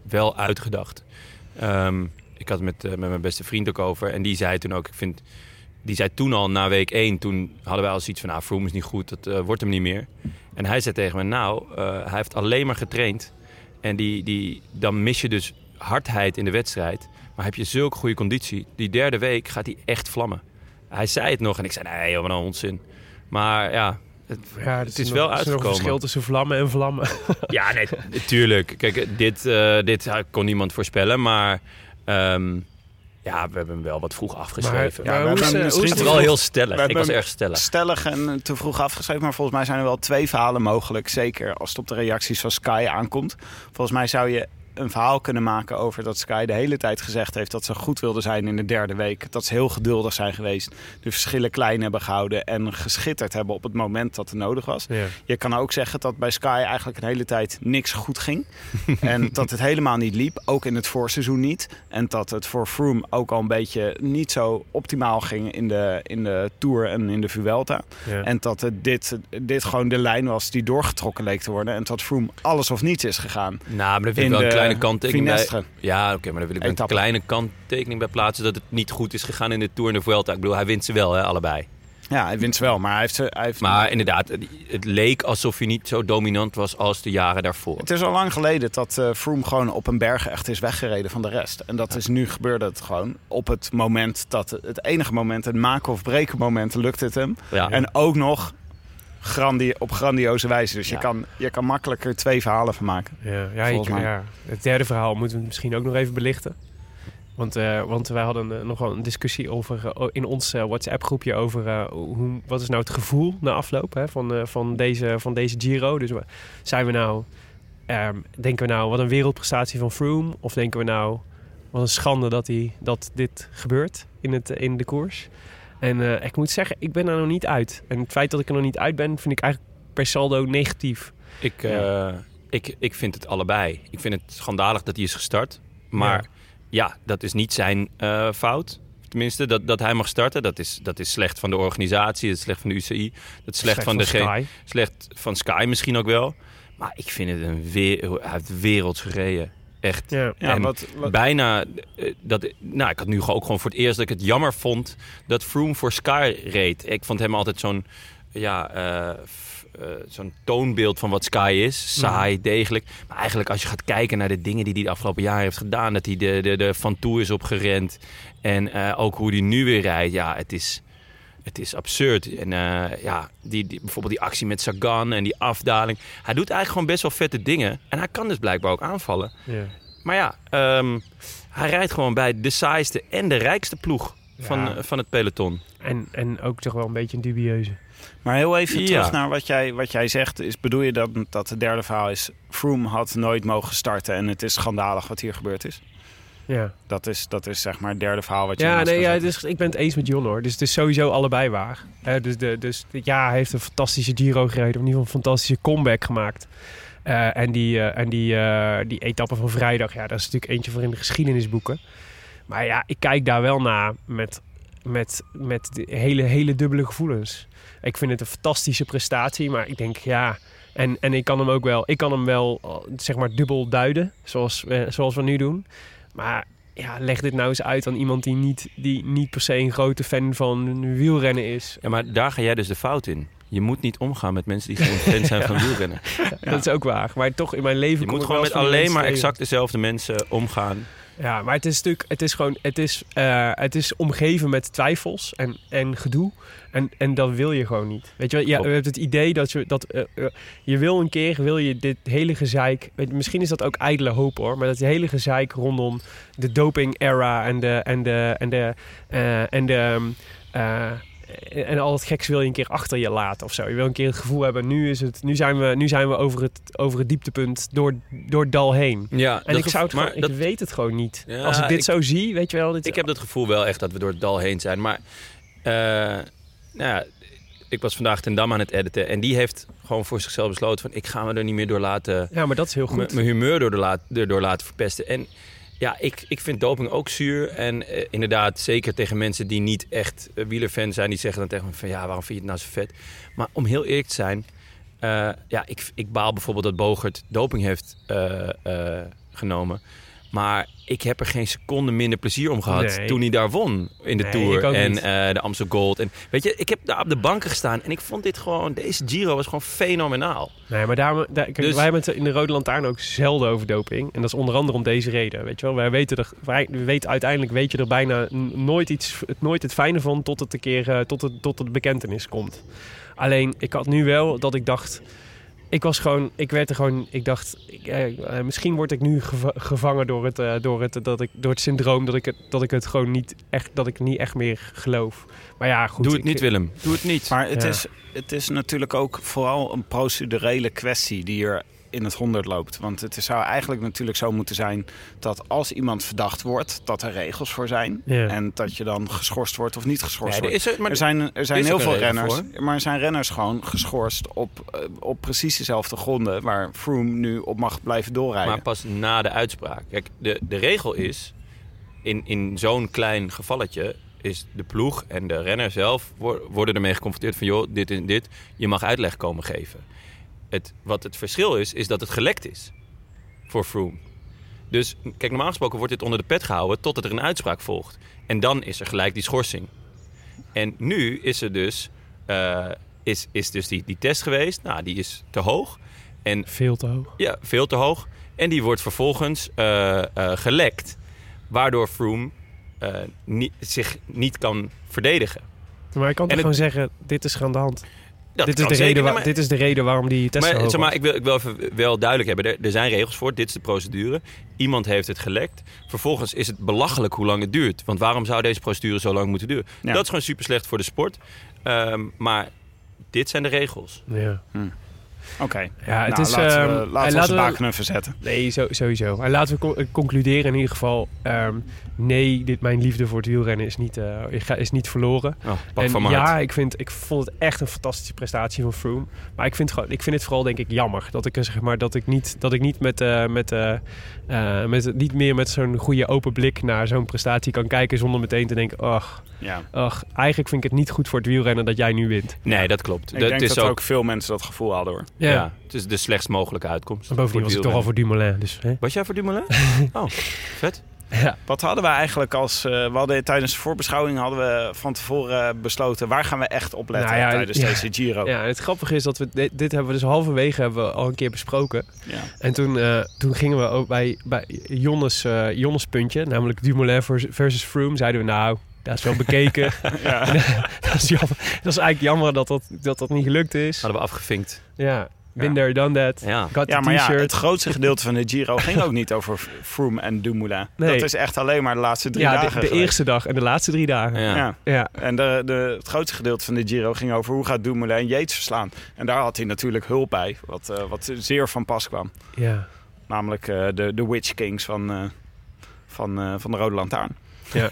wel uitgedacht. Ehm, ik had het met, eh, met mijn beste vriend ook over. En die zei toen ook, ik vind... Die zei toen al, na week 1, toen hadden wij al zoiets van... Nou, Froome is niet goed, dat eh, wordt hem niet meer. En hij zei tegen me, nou, eh, hij heeft alleen maar getraind. En die, die, dan mis je dus hardheid in de wedstrijd. Maar heb je zulke goede conditie, die derde week gaat hij echt vlammen. Hij zei het nog en ik zei, nee een onzin. Maar ja, het, Ja, het is nog- wel er is een uitgekomen. verschil tussen vlammen en vlammen. Ja, nee, natuurlijk. Kijk, dit, eh, dit kon niemand voorspellen, maar ehm, ja, we hebben hem wel wat vroeg afgeschreven. Ja, maar we hoe is, hebben misschien het vroeg- heel stellig. We Ik was erg stellig. Stellig en te vroeg afgeschreven, maar volgens mij zijn er wel twee verhalen mogelijk. Zeker als het op de reacties van Sky aankomt. Volgens mij zou je een verhaal kunnen maken over dat Sky de hele tijd gezegd heeft dat ze goed wilden zijn in de derde week. Dat ze heel geduldig zijn geweest, de verschillen klein hebben gehouden en geschitterd hebben op het moment dat het nodig was. Ja. Je kan ook zeggen dat bij Sky eigenlijk een hele tijd niks goed ging. en dat het helemaal niet liep, ook in het voorseizoen niet. En dat het voor Froome ook al een beetje niet zo optimaal ging in de, in de Tour en in de Vuelta. Ja. En dat het dit, dit gewoon de lijn was die doorgetrokken leek te worden. En dat Froome alles of niets is gegaan. Nou, maar ik wel de kleine kanttekening bij. Finestre. Ja, oké, maar daar wil ik een kleine kanttekening bij plaatsen dat het niet goed is gegaan in de Tour en de Vuelta. Ik bedoel, hij wint ze wel, hè, allebei. Ja, hij wint ze wel, maar hij heeft... ze- Hij heeft Maar inderdaad, het leek alsof hij niet zo dominant was als de jaren daarvoor. Het is al lang geleden dat eh Froome gewoon op een berg echt is weggereden van de rest. En dat is nu gebeurde het gewoon op het moment dat het enige moment, het maken of breken moment, lukt het hem. Ja. En ook nog grandi op grandioze wijze. Dus je, kan, je kan makkelijker twee verhalen van maken. Ja, ja, Volgens ik- mij. ja, het derde verhaal moeten we misschien ook nog even belichten. Want, eh, want wij hadden eh, nog wel een discussie over, eh, in ons WhatsApp-groepje over eh, hoe, wat is nou het gevoel na afloop hè, van, eh, van, deze, van deze Giro. Dus zijn we nou, ehm, denken we nou wat een wereldprestatie van Froome? Of denken we nou wat een schande dat, hij, dat dit gebeurt in, het, in de koers? En eh, ik moet zeggen, ik ben er nog niet uit. En het feit dat ik er nog niet uit ben, vind ik eigenlijk per saldo negatief. Ik, eh, ik, ik vind het allebei. Ik vind het schandalig dat hij is gestart. Maar ja, dat is niet zijn eh, fout. Tenminste, dat, dat hij mag starten, dat is, dat is slecht van de organisatie, dat is slecht van de UCI, dat is slecht, van, de Sky. slecht van Sky misschien ook wel. Maar ik vind het een weer, hij heeft werelds gereden. Echt. Ja. Ja, En wat, wat, Bijna, eh, dat, nou, ik had nu ook gewoon voor het eerst dat ik het jammer vond dat Froome voor Sky reed. Ik vond hem altijd zo'n, ja, eh, eh, zo'n toonbeeld van wat Sky is. Saai, degelijk. Maar eigenlijk als je gaat kijken naar de dingen die hij de afgelopen jaren heeft gedaan, dat hij de, de, de Van Toe is opgerend en eh, ook hoe hij nu weer rijdt, ja, het is... Het is absurd. En eh, ja, die, die, bijvoorbeeld die actie met Sagan en die afdaling. Hij doet eigenlijk gewoon best wel vette dingen. En hij kan dus blijkbaar ook aanvallen. Ja. Maar ja, ehm, hij rijdt gewoon bij de saaiste en de rijkste ploeg van, Ja. eh, van het peloton. En, en ook toch wel een beetje een dubieuze. maar heel even Ja. terug naar wat jij, wat jij zegt. Is, bedoel je dat, dat het derde verhaal is... Froome had nooit mogen starten en het is schandalig wat hier gebeurd is? Ja, Dat is, dat is zeg maar het derde verhaal wat je ja, nee, ja dus ik ben het eens met John hoor. Dus het is sowieso allebei waar. Dus, de, dus ja, hij heeft een fantastische Giro gereden. Of in ieder geval een fantastische comeback gemaakt. Eh, en die, eh, en die, eh, die etappe van vrijdag, ja, dat is natuurlijk eentje voor in de geschiedenisboeken. Maar ja, ik kijk daar wel naar met, met, met de hele, hele dubbele gevoelens. Ik vind het een fantastische prestatie, maar ik denk ja. En, en ik kan hem ook wel, ik kan hem wel zeg maar dubbel duiden, zoals, zoals we nu doen. Maar ja, leg dit nou eens uit aan iemand die niet, die niet per se een grote fan van wielrennen is. Ja, maar daar ga jij dus de fout in. Je moet niet omgaan met mensen die geen fan zijn van wielrennen. Dat is ook waar. Maar toch in mijn leven Je moet gewoon met alleen maar tegen. exact dezelfde mensen omgaan. Ja, maar het is natuurlijk, het is gewoon, het is, eh, het is omgeven met twijfels en, en gedoe. En, en dat wil je gewoon niet. Weet je wel, ja, je hebt het idee dat je, dat, eh, eh, je wil een keer, wil je dit hele gezeik, weet misschien is dat ook ijdele hoop hoor, maar dat hele gezeik rondom de doping era en de, en de, en de, eh, en de, ehm, eh, en al het geks wil je een keer achter je laten of zo. Je wil een keer het gevoel hebben, nu, is het, nu zijn we, nu zijn we over, het, over het dieptepunt door, door het dal heen. Ja, En ik, zou het maar gewoon, dat, ik weet het gewoon niet. Ja, Als ik dit ik- zo zie, weet je wel. Dit, ik heb het gevoel wel echt dat we door het dal heen zijn. Maar nou ja, ik was vandaag ten Dam aan het editen. En die heeft gewoon voor zichzelf besloten van... ik ga me er niet meer door laten Ja, maar dat is heel goed. mijn humeur door laat, erdoor laten verpesten. En ja, ik, ik vind doping ook zuur. En eh, inderdaad, zeker tegen mensen die niet echt uh, wielerfan zijn... die zeggen dan tegen me van ja, waarom vind je het nou zo vet? Maar om heel eerlijk te zijn... eh, ja, ik, ik baal bijvoorbeeld dat Bogert doping heeft genomen. Maar ik heb er geen seconde minder plezier om gehad Nee. toen hij daar won in de Nee, Tour. En eh, de Amstel Gold. En weet je, ik heb daar op de banken gestaan en ik vond dit gewoon... Deze Giro was gewoon fenomenaal. Nee, maar daar, daar, kijk, Dus- wij hebben het in de Rode Lantaarn ook zelden over doping. En dat is onder andere om deze reden. Weet je wel, wij weten er, wij we weten uiteindelijk weet je er bijna nooit, iets, het, nooit het fijne van tot het een keer eh, tot het, tot het bekentenis komt. Alleen, ik had nu wel dat ik dacht. Ik was gewoon, ik werd er gewoon, ik dacht, ik, eh, eh, misschien word ik nu geva- gevangen door het, eh, door het, dat ik, door het syndroom dat ik het, dat ik het gewoon niet echt, dat ik niet echt meer geloof. Maar ja, goed. Doe het ik- niet, Willem. Doe het niet. Maar het, Ja. is, het is natuurlijk ook vooral een procedurele kwestie die er in het honderd loopt. Want het zou eigenlijk natuurlijk zo moeten zijn dat als iemand verdacht wordt, dat er regels voor zijn. Ja. En dat je dan geschorst wordt of niet geschorst er wordt. is er, maar er zijn, er zijn is heel veel renners, maar er zijn renners gewoon geschorst op, eh, op precies dezelfde gronden waar Froome nu op mag blijven doorrijden. Maar pas na de uitspraak. Kijk, de, de regel is, in, in zo'n klein gevalletje, is de ploeg en de renner zelf wor- worden ermee geconfronteerd van, joh, dit en dit, je mag uitleg komen geven. Het, wat het verschil is, is dat het gelekt is voor Froome. Dus kijk, normaal gesproken wordt dit onder de pet gehouden totdat er een uitspraak volgt. En dan is er gelijk die schorsing. En nu is er dus, eh, is, is dus die, die test geweest. Nou, die is te hoog. En Veel te hoog. ja, veel te hoog. En die wordt vervolgens eh, eh, gelekt. Waardoor Froome niet, zich niet kan verdedigen. Maar ik kan toch gewoon zeggen, dit is aan de hand. Dat dit, is de reden waar- maar- dit is de reden waarom die test Maar, zeg maar ik, wil, ik wil even wel duidelijk hebben. Er, er zijn regels voor. Dit is de procedure. Iemand heeft het gelekt. Vervolgens is het belachelijk hoe lang het duurt. Want waarom zou deze procedure zo lang moeten duren? Ja. Dat is gewoon super slecht voor de sport. Ehm, maar dit zijn de regels. Ja. Oké. Ja, het Nou, is, laten ehm, we, en laten we onze laten we- bakenen verzetten. Nee, zo, sowieso. En laten we co- eh, concluderen in ieder geval. ehm, nee, dit, mijn liefde voor het wielrennen is niet, eh, is niet verloren. Oh, pak en van ja, hart. ik, vind, ik vond het echt een fantastische prestatie van Froome. Maar ik vind, gewoon, ik vind het vooral denk ik jammer. Dat ik, eh, zeg maar, dat ik niet, dat ik niet, met, eh, met, met, niet meer met zo'n goede open blik naar zo'n prestatie kan kijken. Zonder meteen te denken, ach, Ja. ach, eigenlijk vind ik het niet goed voor het wielrennen dat jij nu wint. Nee, dat klopt. Ik dat denk is dat ook, ook veel mensen dat gevoel hadden hoor. Ja. het is de slechtst mogelijke uitkomst. En bovendien was het ik toch al voor Dumoulin. Dus, hè? Was jij voor Dumoulin? oh, vet. Ja. Wat hadden we eigenlijk als... eh, we hadden tijdens de voorbeschouwing hadden we van tevoren besloten... waar gaan we echt op letten Nou ja, tijdens ja. deze Giro. Ja, het grappige is dat we dit, dit hebben we dus halverwege hebben we al een keer besproken. Ja. En toen, eh, toen gingen we ook bij, bij Jonnes, eh, Jonnes puntje, namelijk Dumoulin vers- versus Froome, zeiden we nou, dat is wel bekeken. Ja. dat, is jammer. dat is eigenlijk jammer dat dat, dat, dat niet gelukt is. Hadden we afgevinkt. Ja, been there, done that. Ja. Got Ja, maar ja, het grootste gedeelte van de Giro ging ook niet over Froome en Dumoulin. Nee. Dat is echt alleen maar de laatste drie ja, dagen de, de geweest. eerste dag en de laatste drie dagen. Ja. Ja. Ja, En de, de, het grootste gedeelte van de Giro ging over hoe gaat Dumoulin Yates verslaan. En daar had hij natuurlijk hulp bij, wat, eh, wat zeer van pas kwam. ja. Namelijk eh, de, de Witch Kings van, eh, van, eh, van de Rode Lantaarn. ja.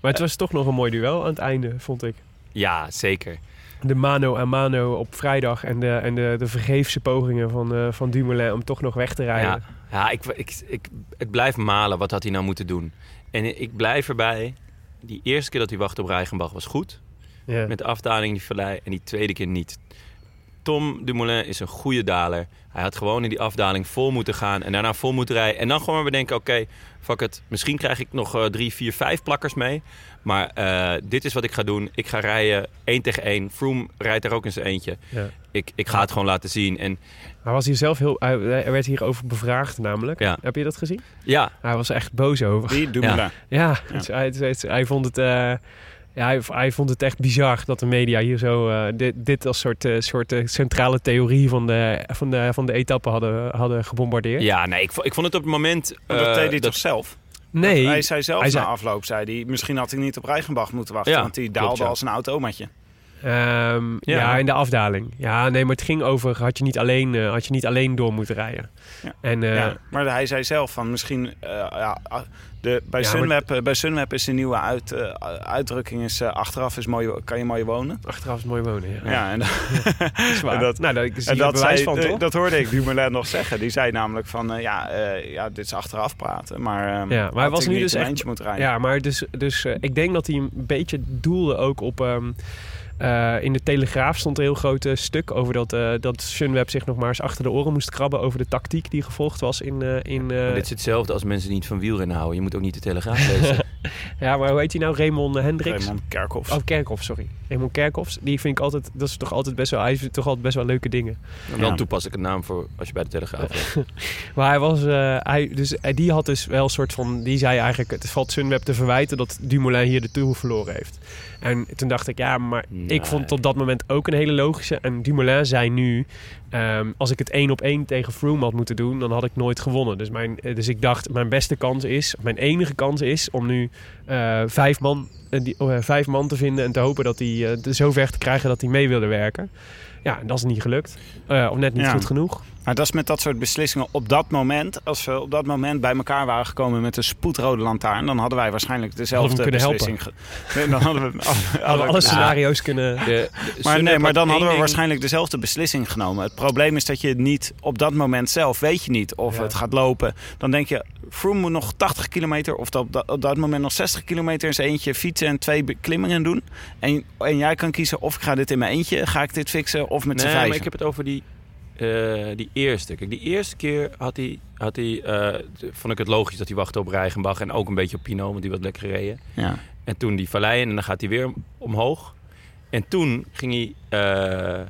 Maar het was toch nog een mooi duel aan het einde, vond ik. ja, zeker. De mano a mano op vrijdag en de, en de, de vergeefse pogingen van, eh, van Dumoulin om toch nog weg te rijden. Ja, ja ik, ik, ik, het blijft malen. Wat had hij nou moeten doen? En ik blijf erbij. Die eerste keer dat hij wachtte op Reichenbach was goed. Ja. Met de afdaling die vallei. En die tweede keer niet. Tom Dumoulin is een goede daler. Hij had gewoon in die afdaling vol moeten gaan. En daarna vol moeten rijden. En dan gewoon maar bedenken, oké, fuck het. Misschien krijg ik nog eh, drie, vier, vijf plakkers mee. Maar eh, dit is wat ik ga doen. Ik ga rijden één tegen één. Froome rijdt er ook in zijn eentje. Ja. Ik, ik ga het gewoon laten zien. En Hij was hier zelf heel. Hij, hij werd hierover bevraagd, namelijk. Ja. Heb je dat gezien? ja, Hij was echt boos over. Die Dumoulin. Ja, het- hij, het- het- hij vond het. eh, ja, hij, hij vond het echt bizar dat de media hier zo eh, dit, dit als soort, eh, soort eh, centrale theorie van de, van de, van de etappe hadden, hadden gebombardeerd. ja nee, ik, ik vond het op het moment... Dat deed hij toch zelf? Nee, Hij zei zelf hij zei- na afloop, zei hij, misschien had ik niet op Reichenbach moeten wachten. Ja, want die klopt, daalde ja. als een automatje. Ehm, ja. Ja. in de afdaling. Ja, nee, maar het ging over, had je niet alleen, eh, had je niet alleen door moeten rijden. Ja. En eh, ja, maar hij zei zelf van misschien... eh, ja, ah, de, bij, Ja, Sunweb, eh, bij Sunweb is de nieuwe uit, eh, uitdrukking is, eh, achteraf is mooi, kan je mooi wonen. achteraf is mooi wonen. Ja, Ja, en, dat is waar. en dat- nou, en dat, zei, van, toch? dat hoorde ik Dumoulin nog zeggen. Die zei namelijk van, ja, ja, dit is achteraf praten. Maar, ehm, Ja, maar hij was nu dus een echt- moeten rijden. Ja, maar dus, dus ik denk dat hij een beetje doelde ook op... ehm, eh, in de Telegraaf stond een heel groot eh, stuk over dat, eh, dat Sunweb zich nog maar eens achter de oren moest krabben over de tactiek die gevolgd was in... eh, in eh, Maar dit is hetzelfde als mensen niet van wielrennen houden. Je moet ook niet de Telegraaf lezen. Ja, maar hoe heet hij nou? Raymond Hendricks? Raymond Kerkhoff. Oh, Kerkhoff, sorry. Raymond Kerkhoffs. Die vind ik altijd... Dat is toch altijd best wel... Hij heeft toch altijd best wel leuke dingen. En wel Ja. een toepasselijke naam voor als je bij de Telegraaf bent. Maar hij was... eh, hij, dus, die had dus wel een soort van... Die zei eigenlijk... Het valt Sunweb te verwijten dat Dumoulin hier de Tour verloren heeft. En toen dacht ik... Ja, maar ik vond tot dat moment ook een hele logische. En Dumoulin zei nu... ehm, als ik het één op één tegen Froome had moeten doen... dan had ik nooit gewonnen. Dus, mijn, eh, dus ik dacht... Mijn beste kans is... Mijn enige kans is om nu eh, vijf, man, eh, die, eh, vijf man te vinden... en te hopen dat eh, zo ver te krijgen dat hij mee wilde werken. Ja, en dat is niet gelukt. Eh, of net niet Ja. goed genoeg. Maar dat is met dat soort beslissingen op dat moment. Als we op dat moment bij elkaar waren gekomen met een spoedrode lantaarn, dan hadden wij waarschijnlijk dezelfde Hadden beslissing. ge- Nee, dan hadden we, Hadden we alle Ja. scenario's kunnen... De, de Maar nee, maar dan hadden we ding- waarschijnlijk dezelfde beslissing genomen. Het probleem is dat je niet op dat moment zelf weet je niet of Ja. het gaat lopen. Dan denk je, Froome moet nog 80 kilometer of dat, op dat, op dat moment nog 60 kilometer in zijn eentje fietsen en twee beklimmingen doen. En, en jij kan kiezen of ik ga dit in mijn eentje, ga ik dit fixen of met z'n Nee, vijf. maar ik heb het over die, eh, die eerste. Kijk, die eerste keer had hij, had hij, eh, vond ik het logisch dat hij wachtte op Reichenbach en ook een beetje op Pino, want die was lekker gereden. Ja. En toen die vallei en dan gaat hij weer omhoog. En toen ging hij eh,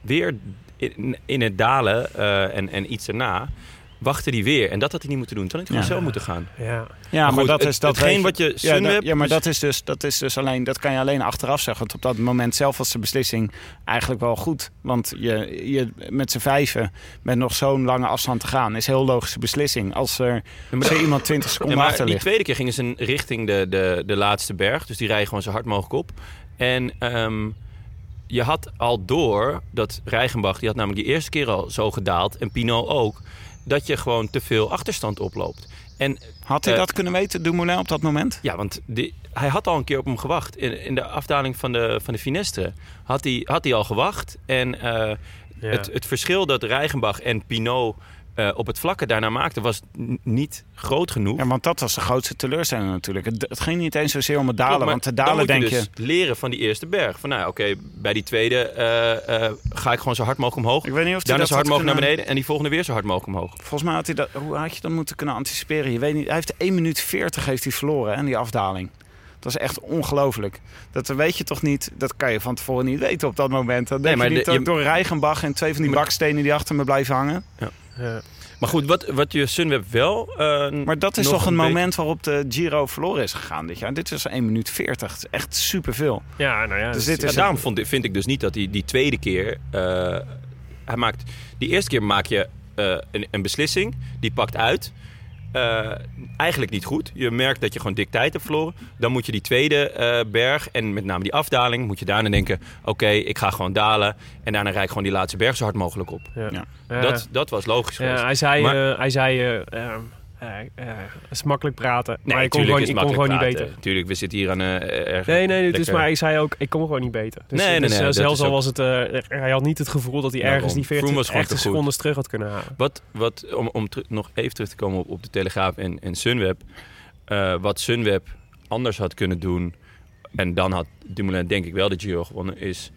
weer in, in het dalen en, en iets erna. Wachtte hij weer. En dat had hij niet moeten doen. Toen had hij Ja. gewoon zo moeten gaan. Ja. Ja, maar, goed, dat het- is dat hetgeen weet wat je ja, Sunweb- ja, maar dus- dat is dus dat is dus alleen dat kan je alleen achteraf zeggen. Want op dat moment zelf was de beslissing eigenlijk wel goed, want je, je met z'n vijven met nog zo'n lange afstand te gaan is een heel logische beslissing. Als er als er iemand 20 Ja, seconden maar achter die ligt. tweede keer gingen ze richting de, de, de laatste berg. Dus die rijden gewoon zo hard mogelijk op. En ehm, je had al door dat Rijgenbach, die had namelijk die eerste keer al zo gedaald. En Pinot ook. Dat je gewoon te veel achterstand oploopt. En Had hij eh, dat kunnen weten, Dumoulin, op dat moment? ja, want die, hij had al een keer op hem gewacht. In, in de afdaling van de, van de Finestre had hij, had hij al gewacht. En eh, Ja. het, het verschil dat Rijgenbach en Pinot eh, op het vlakke daarna maakten... was niet groot genoeg. Ja, want dat was de grootste teleurstelling natuurlijk. Het, het ging niet eens zozeer om het dalen, Klopt, want te dalen moet denk je je... dus leren van die eerste berg. Van nou, ja, oké, bij die tweede eh, eh, ga ik gewoon zo hard mogelijk omhoog. Ik weet niet of Daarna zo hard mogelijk naar beneden. En die volgende weer zo hard mogelijk omhoog. Volgens mij had hij dat... Hoe had je dat moeten kunnen anticiperen? Je weet niet. Hij heeft 1 minuut 40 heeft hij verloren, hè, die afdaling. Dat is echt ongelooflijk. Dat weet je toch niet... Dat kan je van tevoren niet weten op dat moment. Dan denk maar je niet de- dat je- door Rijgenbach en twee van die bakstenen die achter me blijven hangen. Ja. Maar goed, wat, wat je Sunweb wel... eh, Maar dat is nog toch een beetje- moment waarop de Giro verloren is gegaan dit jaar. Dit is 1 minuut 40. Dat is echt superveel. ja, nou ja. Dus dat dit Ja, is daarom vond, vind ik dus niet dat hij die tweede keer... eh, hij maakt, die eerste keer maak je eh, een, een beslissing. Die pakt uit. Eh, eigenlijk niet goed. Je merkt dat je gewoon dik tijd hebt verloren. Dan moet je die tweede eh, berg en met name die afdaling... moet je daarna denken, oké, ik ga gewoon dalen. En daarna rijd ik gewoon die laatste berg zo hard mogelijk op. Ja. Dat, dat was logisch geweest. Hij zei, Maar- eh, hij zei eh, eh, het is makkelijk praten, maar ik kon gewoon, is ik kon makkelijk gewoon niet beter. Tuurlijk, we zitten hier aan... erg Nee, nee, dus lekker- maar hij zei ook, ik kom gewoon niet beter. Dus, Nee, nee, dus, nee, zelfs is al ook- was het, hij had niet het gevoel dat hij ergens Daarom. die Froome 14 was gewoon echte te goed. secondes terug had kunnen halen. Wat, wat om, om nog even terug te komen op, op de Telegraaf en, en Sunweb. wat Sunweb anders had kunnen doen... en dan had Dumoulin denk ik wel de Giro gewonnen... is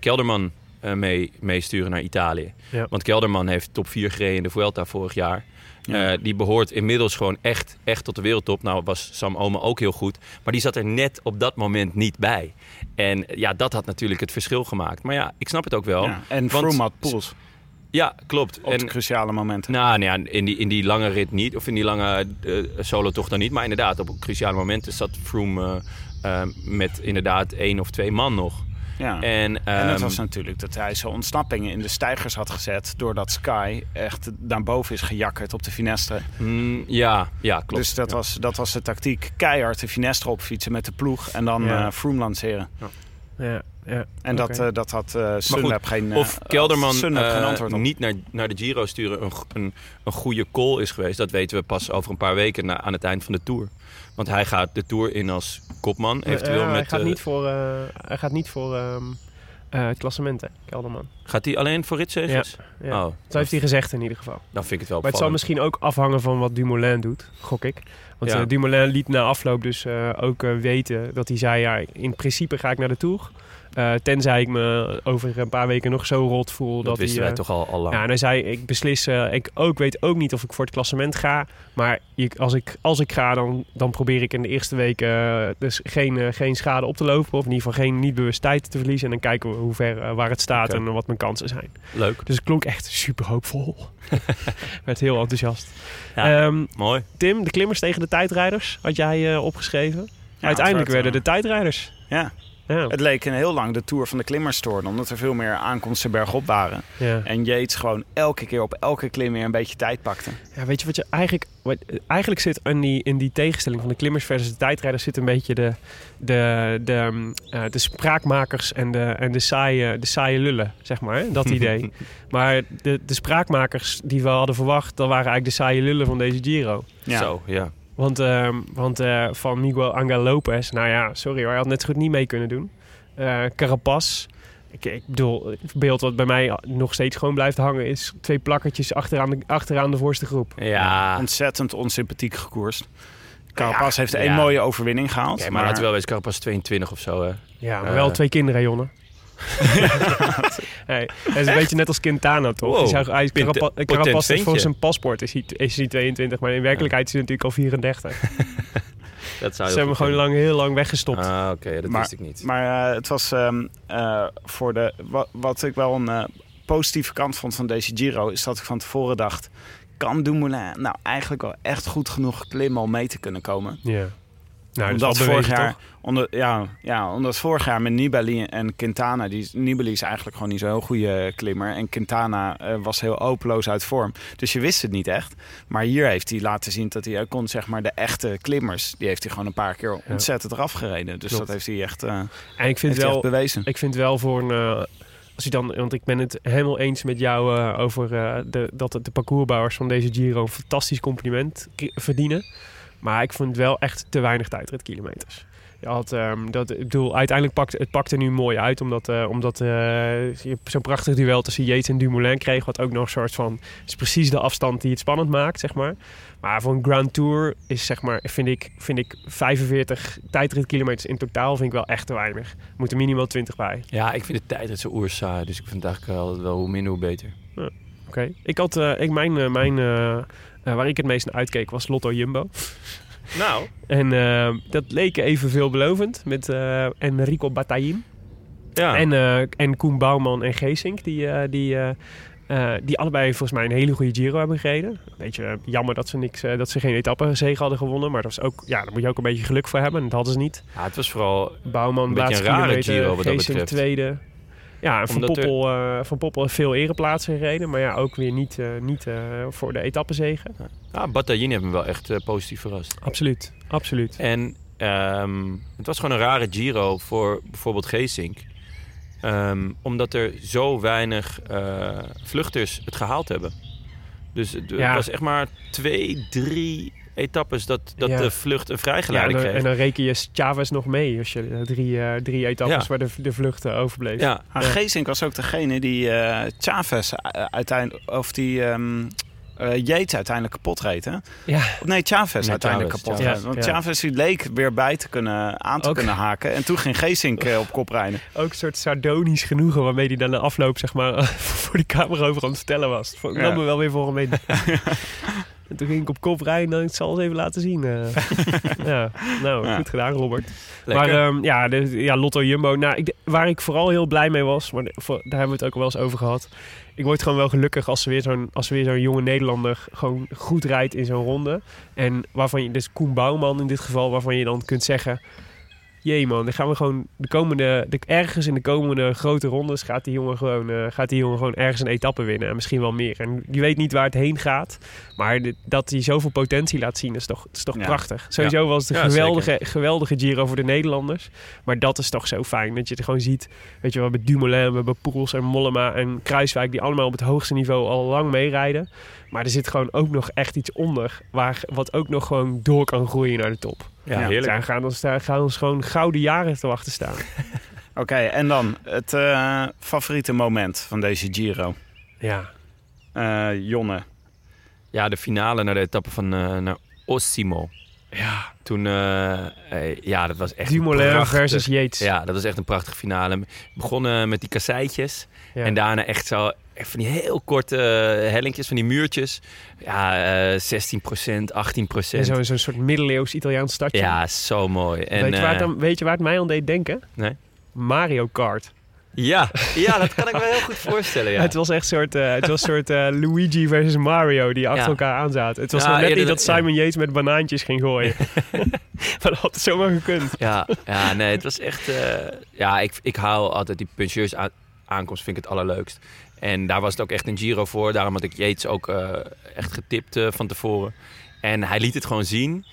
Kelderman mee, meesturen naar Italië. Ja. Want Kelderman heeft top 4 gereden in de Vuelta vorig jaar. Ja. Eh, die behoort inmiddels gewoon echt, echt tot de wereldtop. Nou was Sam Omen ook heel goed. Maar die zat er net op dat moment niet bij. En ja, dat had natuurlijk het verschil gemaakt. Maar ja, ik snap het ook wel. Ja. En Want- Froome had Pools Ja, klopt. op en, de cruciale momenten. nou, nou ja, in die, in die lange rit niet. Of in die lange eh, solo toch dan niet. Maar inderdaad, op cruciale momenten zat Froome eh, eh, met inderdaad één of twee man nog. Ja. En, En dat ehm, was natuurlijk dat hij zijn ontsnappingen in de stijgers had gezet. Doordat Sky echt naar boven is gejakkerd op de finestre. mm, ja, ja, klopt. dus dat, Ja. was, dat was de tactiek. Keihard de finestre opfietsen met de ploeg. En dan Ja. eh Froome lanceren. Ja, ja. En dat, eh, dat had eh Sunweb geen, eh, Of Kelderman geen antwoord op. niet naar, naar de Giro sturen een, een, een goede call is geweest. Dat weten we pas over een paar weken na, aan het eind van de Tour. Want hij gaat de Tour in als kopman. Eventueel hij, met, gaat eh, niet voor, eh, hij gaat niet voor eh, het klassement, hè, Kelderman. gaat hij alleen voor ritzegers? Ja. Oh, Zo heeft hij gezegd in ieder geval. dan vind ik het wel Maar het zal misschien ook afhangen van wat Dumoulin doet, gok ik. Want Ja. eh, Dumoulin liet na afloop dus eh, ook eh, weten dat hij zei... Ja, in principe ga ik naar de Tour. Eh, tenzij ik me over een paar weken nog zo rot voel. Dat, Dat, wisten hij, wij eh, toch al, al lang. Ja, en hij zei, ik beslis, eh, ik ook weet ook niet of ik voor het klassement ga. Maar ik, als, ik, als ik ga, dan, dan probeer ik in de eerste week eh, dus geen, geen schade op te lopen. Of in ieder geval geen niet bewust tijd te verliezen. En dan kijken we hoe ver, waar het staat en wat mijn kansen zijn. Leuk. Dus het klonk echt super hoopvol. Werd heel enthousiast. Ja. Ehm, Mooi. Tim, de klimmers tegen de tijdrijders had jij eh, opgeschreven. Ja, Uiteindelijk werd, werden de tijdrijders. Ja, Ja. het leek een heel lang de Tour van de klimmers te worden. Omdat er veel meer aankomsten bergop waren. ja. En Yates gewoon elke keer op elke klim weer een beetje tijd pakte. Ja, weet je wat je eigenlijk... Wat, eigenlijk zit in die, in die tegenstelling van de klimmers versus de tijdrijders... zit een beetje de, de, de, mm, eh, de spraakmakers en, de, en de, saaie, de saaie lullen, zeg maar. hè, Dat idee. maar de, de spraakmakers die we hadden verwacht... dat waren eigenlijk de saaie lullen van deze Giro. Ja. Zo, ja. Want, ehm, want eh, van Miguel Angel Lopez... Nou ja, sorry hoor, hij had net zo goed niet mee kunnen doen. Eh Carapaz... Ik, ik bedoel, het beeld wat bij mij nog steeds gewoon blijft hangen... is twee plakkertjes achteraan de, achteraan de voorste groep. Ja. Ontzettend onsympathiek gekoerst. Carapaz heeft één ja. mooie overwinning gehaald. Oké, maar laten we wel wezen, Carapaz 22 of zo, hè. Ja, maar Eh. wel twee kinderen, Jonne. hey, hij is een beetje net als Quintana, toch? Wow, hij heeft ventje. voor zijn paspoort is hij, is hij 22, maar in werkelijkheid is hij natuurlijk al 34. Dat zou Ze hebben hem gewoon lang, heel lang weggestopt. Ah, oké, dat Maar- wist ik niet. Maar eh, het was ehm, eh, voor de. Wat, wat ik wel een eh, positieve kant vond van deze Giro. is dat ik van tevoren dacht. kan Dumoulin nou eigenlijk wel echt goed genoeg klimmen om mee te kunnen komen. Ja. Nou, omdat vorig jaar, onder, ja, ja, omdat vorig jaar met Nibali en Quintana, die, Nibali is eigenlijk gewoon niet zo'n heel goede klimmer. En Quintana eh, was heel openloos uit vorm. Dus je wist het niet echt. Maar hier heeft hij laten zien dat hij ook kon, zeg maar, de echte klimmers, die heeft hij gewoon een paar keer ontzettend eraf gereden. Dus dat heeft hij echt, eh, En ik vind hij wel, echt bewezen. Ik vind wel voor een. eh, als je dan, want ik ben het helemaal eens met jou over de, dat de parcoursbouwers van deze Giro een fantastisch compliment verdienen. Maar ik vond wel echt te weinig tijdritkilometers. Je had, ehm, dat, ik bedoel, uiteindelijk pakt het pakte nu mooi uit, omdat, eh, omdat eh, je zo'n prachtig duel tussen Yates en Dumoulin kreeg, wat ook nog een soort van is precies de afstand die het spannend maakt, zeg maar. Maar voor een Grand Tour is zeg maar, vind ik, vind ik 45 tijdritkilometers in totaal vind ik wel echt te weinig. Er moeten minimaal 20 bij. Ja, ik vind de tijdrit zo oerzaai. Dus ik vind het eigenlijk wel hoe minder, hoe beter. Oké. Ik had, eh, ik, mijn, mijn, eh, waar ik het meest naar uitkeek was Lotto Jumbo. Nou, En eh, dat leek even veelbelovend met eh Enrico Bataillin. ja. En, en Koen Bouwman en Geesink, die, die, die allebei volgens mij een hele goede Giro hebben gereden. Beetje eh, jammer dat ze, niks, dat ze geen etappenzege hadden gewonnen. Maar dat was ook, ja, daar moet je ook een beetje geluk voor hebben. En dat hadden ze niet. ja, het was vooral... Bouwman Een beetje een rare Giro wat dat Geesink betreft. tweede. Ja, en Van Omdat er- Poppel, eh, Van Poppel heeft veel ereplaatsen gereden. Maar ja, ook weer niet, eh, niet eh, voor de etappenzegen. Ja, Bataillin heeft me wel echt positief verrast. Absoluut, absoluut. En ehm, het was gewoon een rare Giro voor bijvoorbeeld Geesink. Ehm, omdat er zo weinig vluchters het gehaald hebben. Dus het Ja. was echt maar twee, drie etappes dat, dat Ja. de vlucht een Ja, en, vrijgeleide dan, en kreeg. dan reken je Chavez nog mee als je eh, drie, eh, drie etappes Ja. waar de, de vlucht eh, overbleef. Ja, Ah, Geesink was ook degene die eh Chavez uiteindelijk, of die ehm eh, Yates uiteindelijk kapot reed, hè? Ja. Of nee, Chavez Nee, uiteindelijk Chavez, kapot ja. reed. Want Ja. Chavez die leek weer bij te kunnen, aan te Ook. kunnen haken. En toen ging Geesink op kop rijden. Ook een soort sardonisch genoegen waarmee hij dan de afloop zeg maar, voor de camera over aan het vertellen was. Ja. nam me wel weer voor hem in. en toen ging ik op kop rijden en ik zal het even laten zien. eh. ja, nou, Ja. goed gedaan Robert. lekker. Maar ehm, ja, de, ja, Lotto Jumbo. Nou, ik, waar ik vooral heel blij mee was, maar de- voor, daar hebben we het ook wel eens over gehad. Ik word gewoon wel gelukkig als, ze weer zo'n, als weer zo'n jonge Nederlander gewoon goed rijdt in zo'n ronde. En waarvan je, dus Koen Bouwman in dit geval, waarvan je dan kunt zeggen... Jee man, dan gaan we gewoon de komende, de, ergens in de komende grote rondes gaat die, jongen gewoon, eh, gaat die jongen gewoon ergens een etappe winnen. En misschien wel meer. En je weet niet waar het heen gaat. Maar dat hij zoveel potentie laat zien, is toch, is toch Ja. prachtig. Sowieso was het een Ja, geweldige, geweldige Giro voor de Nederlanders. Maar dat is toch zo fijn. Dat je het gewoon ziet. Weet je wel, met Dumoulin, we hebben Poels en Mollema en Kruiswijk. Die allemaal op het hoogste niveau al lang meerijden. Maar er zit gewoon ook nog echt iets onder. Waar, wat ook nog gewoon door kan groeien naar de top. ja, ja, heerlijk. Daar gaan ons, daar gaan ons gewoon gouden jaren te wachten staan. Oké, en dan het eh, favoriete moment van deze Giro. Ja. Eh, Jonne. Ja, de finale naar de etappe van eh, naar Osimo. Ja. Toen, ja, dat was echt een Dumoulin prachtig- versus Yates. Ja, dat was echt een prachtige finale. Begonnen met die kasseitjes. Ja. En daarna echt zo echt van die heel korte eh, hellinkjes, van die muurtjes. Ja, eh 16% 18% En Zo'n soort middeleeuws Italiaans stadje. Ja, zo mooi. En, weet, je waar het eh, dan, weet je waar het mij aan deed denken? Nee. Mario Kart. ja, ja, dat kan ik me heel goed voorstellen. Ja. Het was echt soort, het was soort Luigi versus Mario die achter Ja. elkaar aanzaten. Het was Ja, net niet dat. Simon Yates met banaantjes ging gooien. maar dat had het zomaar gekund. Ja, ja, nee, het was echt... ja, ik, ik haal altijd die puncheurs aan, aankomst, vind ik het allerleukst. En daar was het ook echt een Giro voor. Daarom had ik Yates ook eh, echt getipt eh, van tevoren. En hij liet het gewoon zien.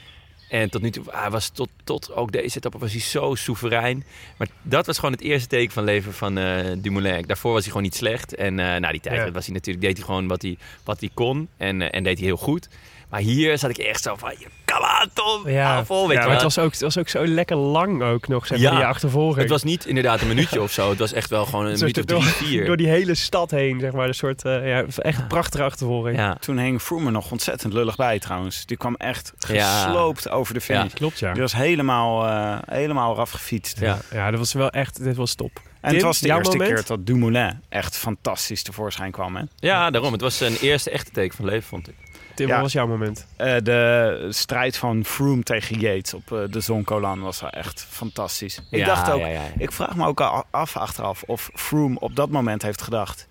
En tot nu toe, hij was tot, tot ook deze etappe was hij zo soeverein. Maar dat was gewoon het eerste teken van leven van eh Dumoulin. Daarvoor was hij gewoon niet slecht. En na die tijd Ja. was hij natuurlijk, deed hij gewoon wat hij, wat hij kon. En, en deed hij heel goed. Maar hier zat ik echt zo van, come on Tom, Ja, vol, weet ja je maar wel. het was, ook, het was ook zo lekker lang ook nog, zeg maar, Ja. die achtervolging. Het was niet inderdaad een minuutje of zo. Het was echt wel gewoon een minuut of door, drie, vier. door die hele stad heen, zeg maar. Een soort, eh, ja, echt prachtige achtervolging. Ja, Toen hing Froome er nog ontzettend lullig bij trouwens. Die kwam echt Ja. gesloopt over de finish. Klopt, ja. Die was helemaal, eh, helemaal eraf gefietst. ja. Ja, dat was wel echt, dit was top. En het was de eerste moment? keer dat Dumoulin echt fantastisch tevoorschijn kwam. Hè? ja, daarom. Het was een eerste echte teken van leven, vond ik. Tim, Ja. wat was jouw moment? Eh, de strijd van Froome tegen Yates op eh, de Zoncolan was wel echt fantastisch. Ik Ja, dacht ook, ja, ik vraag me ook al af achteraf of Froome op dat moment heeft gedacht...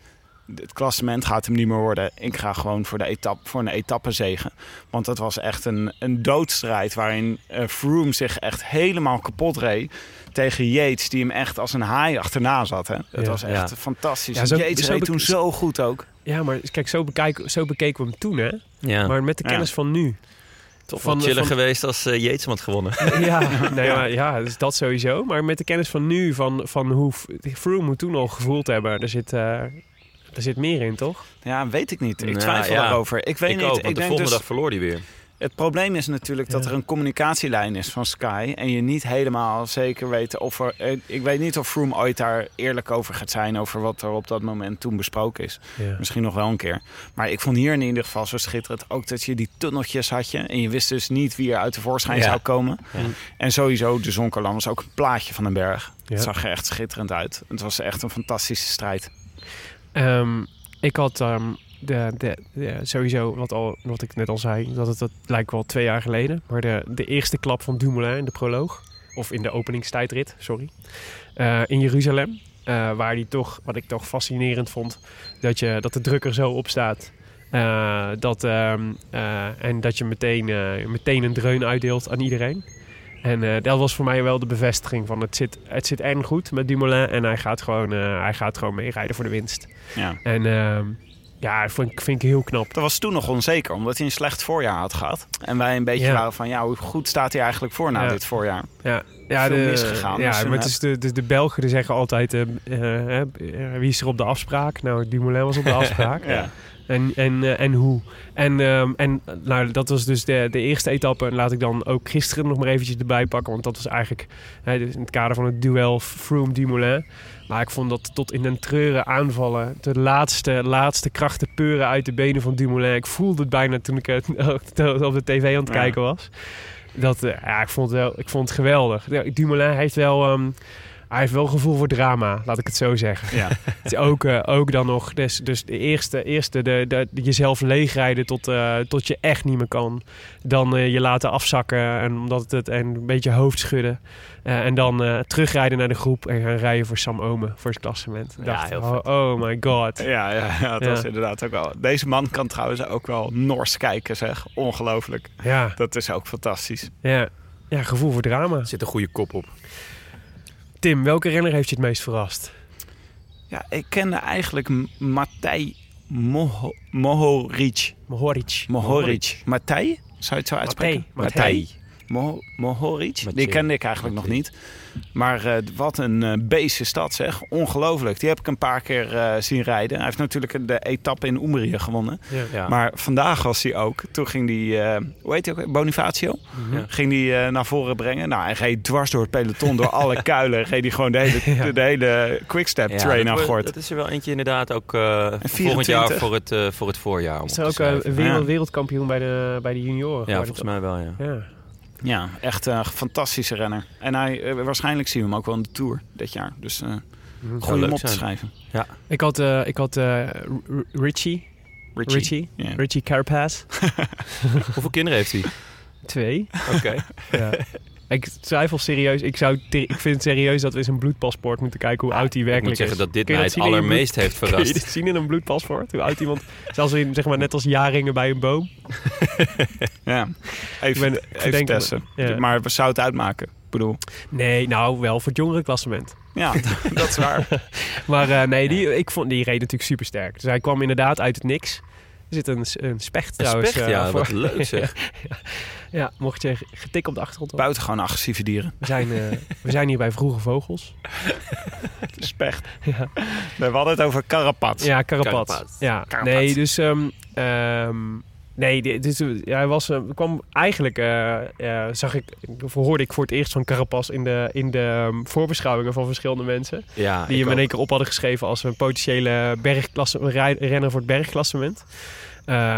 het klassement gaat hem niet meer worden. Ik ga gewoon voor, de etappe, voor een etappezegen. Want het was echt een, een doodstrijd waarin eh, Froome zich echt helemaal kapot reed. Tegen Yates, die hem echt als een haai achterna zat. Hè? Het Ja. was echt Ja. fantastisch. Ja, zo- Yates zo reed toen zo goed ook. Ja, maar kijk, zo, bekijk, zo bekeken we hem toen, hè? Ja, Maar met de Ja. kennis van nu. toch van- wel chiller van- geweest als uh, Yates hem had gewonnen. Ja, nee, maar, ja, dus dat sowieso. Maar met de kennis van nu, van, van hoe Froome moet toen al gevoeld hebben, er zit, eh, er zit meer in, toch? Ja, weet ik niet. Ik Nou, twijfel ja. daarover. Ik weet ik niet. ook, want ik de denk volgende dus, dag verloor hij weer. Het probleem is natuurlijk dat Ja. er een communicatielijn is van Sky. En je niet helemaal zeker weet of er. eh, Ik weet niet of Froome ooit daar eerlijk over gaat zijn. Over wat er op dat moment toen besproken is. Ja. Misschien nog wel een keer. Maar ik vond hier in ieder geval zo schitterend. Ook dat je die tunneltjes had je. En je wist dus niet wie er uit de voorschijn Ja. zou komen. Ja. En sowieso, de Zonkerland was ook een plaatje van een berg. Ja. Het zag er echt schitterend uit. Het was echt een fantastische strijd. Ehm, ik had ehm, de, de, de- sowieso, wat, al, wat ik net al zei, dat het, dat lijkt wel twee jaar geleden. Maar de, de eerste klap van Dumoulin in de proloog, of in de openingstijdrit, sorry, eh, in Jeruzalem. eh, waar die toch, wat ik toch fascinerend vond, dat, je, dat de druk er zo op staat. Eh, dat, ehm, eh, en dat je meteen, meteen een dreun uitdeelt aan iedereen. En dat was voor mij wel de bevestiging van het zit, het zit en goed met Dumoulin. En hij gaat gewoon, hij gaat gewoon meerijden voor de winst. Ja. En ehm, ja, vind, ik- vind ik heel knap. Dat was toen nog onzeker, omdat hij een slecht voorjaar had gehad. En wij een beetje Ja. waren van, ja, hoe goed staat hij eigenlijk voor na Ja. dit voorjaar? Ja, ja, Veel de, misgegaan, Ja, dus maar het is de, de, de Belgen die zeggen altijd, eh, eh, eh, wie is er op de afspraak? Nou, Dumoulin was op de afspraak. Ja. En, en, en hoe? En, ehm, en nou, dat was dus de, de eerste etappe. En laat ik dan ook gisteren nog maar eventjes erbij pakken. Want dat was eigenlijk hè, dus in het kader van het duel Froome-Dumoulin. Maar ik vond dat tot in den treuren aanvallen. De laatste, laatste krachten peuren uit de benen van Dumoulin. Ik voelde het bijna toen ik het op de tv aan het kijken was. Dat, eh, ja, ik vond het, wel, ik vond het geweldig. Dumoulin heeft wel... ehm, hij heeft wel gevoel voor drama, laat ik het zo zeggen. Ja. Het is ook, eh, ook dan nog, dus, dus de eerste, eerste de, de, de- jezelf leegrijden tot, eh, tot je echt niet meer kan. Dan eh, je laten afzakken en, omdat het, het, en een beetje hoofd schudden. Eh, en dan eh, terugrijden naar de groep en gaan rijden voor Sam Omen, voor het klassement. Ja, dacht, heel oh, oh my god. Ja, ja, ja dat Ja. was inderdaad ook wel. Deze man kan trouwens ook wel Nors kijken, zeg. Ongelooflijk. Ja, Dat is ook fantastisch. ja. ja, gevoel voor drama. Er zit een goede kop op. Tim, welke renner heeft je het meest verrast? Ja, ik kende eigenlijk M- Matej Moho Mohoric. Mohoric. Mohoric. Matej? Zou je het zo uitspreken? Matej. Mo Mohoric? Die kende ik eigenlijk nog niet. Maar eh, wat een eh beest is dat zeg. Ongelooflijk. Die heb ik een paar keer eh, zien rijden. Hij heeft natuurlijk de etappe in Umbrië gewonnen. Ja. Ja. Maar vandaag was hij ook. Toen ging hij, eh, hoe heet hij ook? Bonifacio? Mhm. Ging hij eh, naar voren brengen. Nou, hij reed dwars door het peloton, door alle kuilen. Reed hij gewoon de hele, Ja. de, de hele quickstep Ja, train aan gort. dat is er wel eentje inderdaad ook eh, volgend 24. jaar voor het, eh, voor het voorjaar. Is er ook wereld, wereldkampioen bij de, bij de junioren? Ja, volgens mij wel, ja. Ja. Ja, echt een fantastische renner. En hij, eh, waarschijnlijk zien we hem ook wel in de Tour dit jaar. Dus eh goed om leuk op te schrijven. Ik had, eh, ik had eh, Richie. Richie. Richie. Ja. Richie Carapaz. Hoeveel kinderen heeft hij? Twee. Oké. Ja. ik twijfel serieus. Ik, zou, ik vind het serieus dat we eens een bloedpaspoort moeten kijken hoe oud hij Ik werkelijk moet zeggen is. dat dit mij het allermeest heeft bloed- Kun je verrast. dit zien in een bloedpaspoort? Hoe oud iemand... Zelfs in, zeg maar, net als jaringen bij een boom. Ja, even, Ik ben- even denk- testen. ja. Maar we zouden het uitmaken. Ik bedoel, Nee, nou wel voor het jongere klassement. ja, dat is waar. Maar eh, nee, die, ik vond, die reed natuurlijk super sterk. Dus hij kwam inderdaad uit het niks. Er zit een, een specht Een trouwens. specht, eh, ja, voor- wat leuk zeg. ja, mocht je getik op de achtergrond horen. Buitengewoon agressieve dieren. We zijn, eh, we zijn hier bij Vroege Vogels. Specht. Ja, We hadden het over Karapats. ja Carapat. Carapat. Ja, Carapat. nee, dus... ehm, ehm, nee, dit- hij was, eh, kwam eigenlijk... eh, eh, zag ik, hoorde ik voor het eerst van Carapas in de, in de ehm, voorbeschouwingen van verschillende mensen. Ja, Die hem in ook. één keer op hadden geschreven als een potentiële bergklasse, renner voor het bergklassement.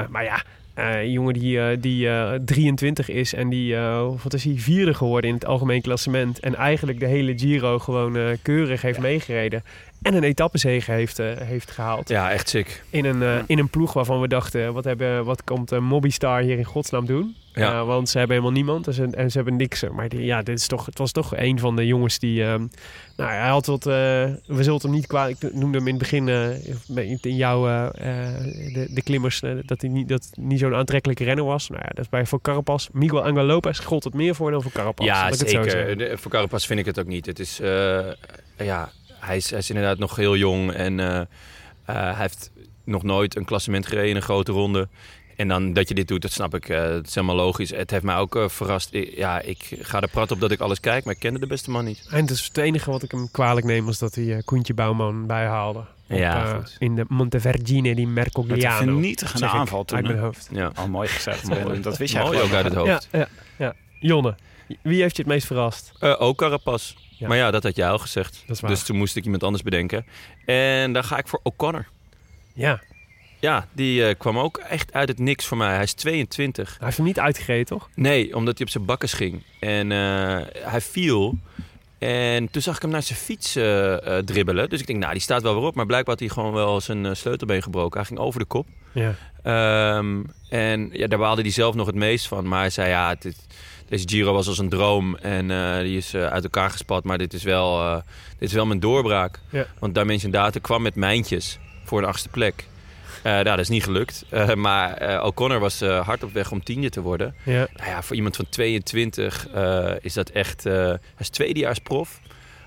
Maar ja, een jongen die, die eh, 23 is en die, wat is hij, vierde geworden in het algemeen klassement. En eigenlijk de hele Giro gewoon keurig heeft meegereden. En een etappezege heeft, eh, heeft gehaald. Ja, echt sick. In, een, eh, in een ploeg waarvan we dachten, wat, hebben, wat komt uh, Mobbystar hier in godsnaam doen? Ja. Want ze hebben helemaal niemand en ze, en ze hebben niks. Maar die, ja, dit is toch, het was toch een van de jongens die... Um, nou, hij had wat... We zullen hem niet kwalijk... Ik noemde hem in het begin in jouw... de, de klimmers... dat hij niet, dat niet zo'n aantrekkelijke renner was. Nou ja, dat is bij voor Carapaz. Miguel Angel Lopez gold het meer voor dan voor Carapaz. Ja, zeker. Voor Carapaz vind ik het ook niet. Het is... ja, hij is, hij is inderdaad nog heel jong. En hij heeft nog nooit een klassement gereden in een grote ronde. En dan dat je dit doet, dat snap ik. Uh, dat is helemaal logisch. Het heeft mij ook uh, verrast. Ik, ja, ik ga er prat op dat ik alles kijk, maar ik kende de beste man niet. En dus het enige wat ik hem kwalijk neem was dat hij uh, Koentje Bouwman bijhaalde. Op, ja, in de Montevergine di Mercogliano. Met een vernietigende aanval toen. Uit mijn hoofd. Ja. Al mooi gezegd. mooi. Dat wist jij mooi ook uit het hoofd. Ja, ja, ja. Jonne, wie heeft je het meest verrast? ook Carapaz. Ja. Maar ja, dat had jij al gezegd. Dus toen moest ik iemand anders bedenken. En dan ga ik voor O'Connor. Ja, ja, die uh, kwam ook echt uit het niks voor mij. Hij is 22. Hij heeft hem niet uitgereden, toch? Nee, omdat hij op zijn bakkes ging. En uh, hij viel. En toen zag ik hem naar zijn fiets uh, dribbelen. Dus ik denk, nou, die staat wel weer op. Maar blijkbaar had hij gewoon wel zijn sleutelbeen gebroken. Hij ging over de kop. Ja. Um, en ja, daar baalde hij zelf nog het meest van. Maar hij zei, ja, dit, deze Giro was als een droom. En die is uit elkaar gespat. Maar dit is wel, dit is wel mijn doorbraak. Ja. Want Dimension Data kwam met mijntjes voor de achtste plek. Uh, nou, dat is niet gelukt. Uh, maar uh, O'Connor was hard op weg om tiende te worden. Ja. Nou ja, voor iemand van 22 is dat echt... hij is tweedejaars prof.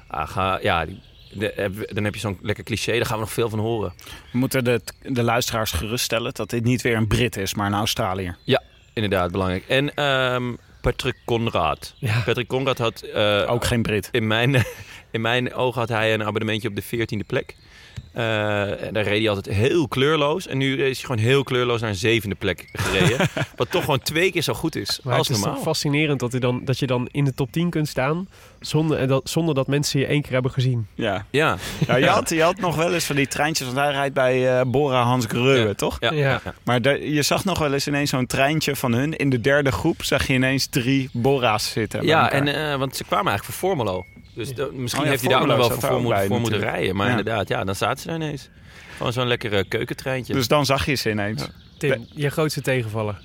Ah, ga, ja, de, dan heb je zo'n lekker cliché, daar gaan we nog veel van horen. We moeten de, de luisteraars geruststellen dat dit niet weer een Brit is, maar een Australiër. Ja, inderdaad, belangrijk. En um, Patrick Conrad. Ja. Patrick Conrad had... Ook geen Brit. In mijn, in mijn ogen had hij een abonnementje op de 14e plek. Uh, en daar reed hij altijd heel kleurloos. En nu is hij gewoon heel kleurloos naar een zevende plek gereden. wat toch gewoon twee keer zo goed is maar als het is normaal. toch fascinerend dat, hij dan, dat je dan in de top 10 kunt staan... zonder dat, zonder dat mensen je één keer hebben gezien. Ja. Ja. ja je, had, je had nog wel eens van die treintjes... want hij rijdt bij uh, Bora Hans Greuwe, ja. toch? Ja. Ja. Maar de, je zag nog wel eens ineens zo'n treintje van hun. In de derde groep zag je ineens drie Bora's zitten. Ja, en, uh, want ze kwamen eigenlijk voor Formelo. Dus misschien Oh ja, heeft hij daar ook nog wel voor, moeten, voor moeten rijden. Maar Ja. inderdaad, ja, dan zaten ze daar ineens. Gewoon zo'n lekkere keukentreintje. Dus dan zag je ze ineens. Tim, je grootste tegenvaller.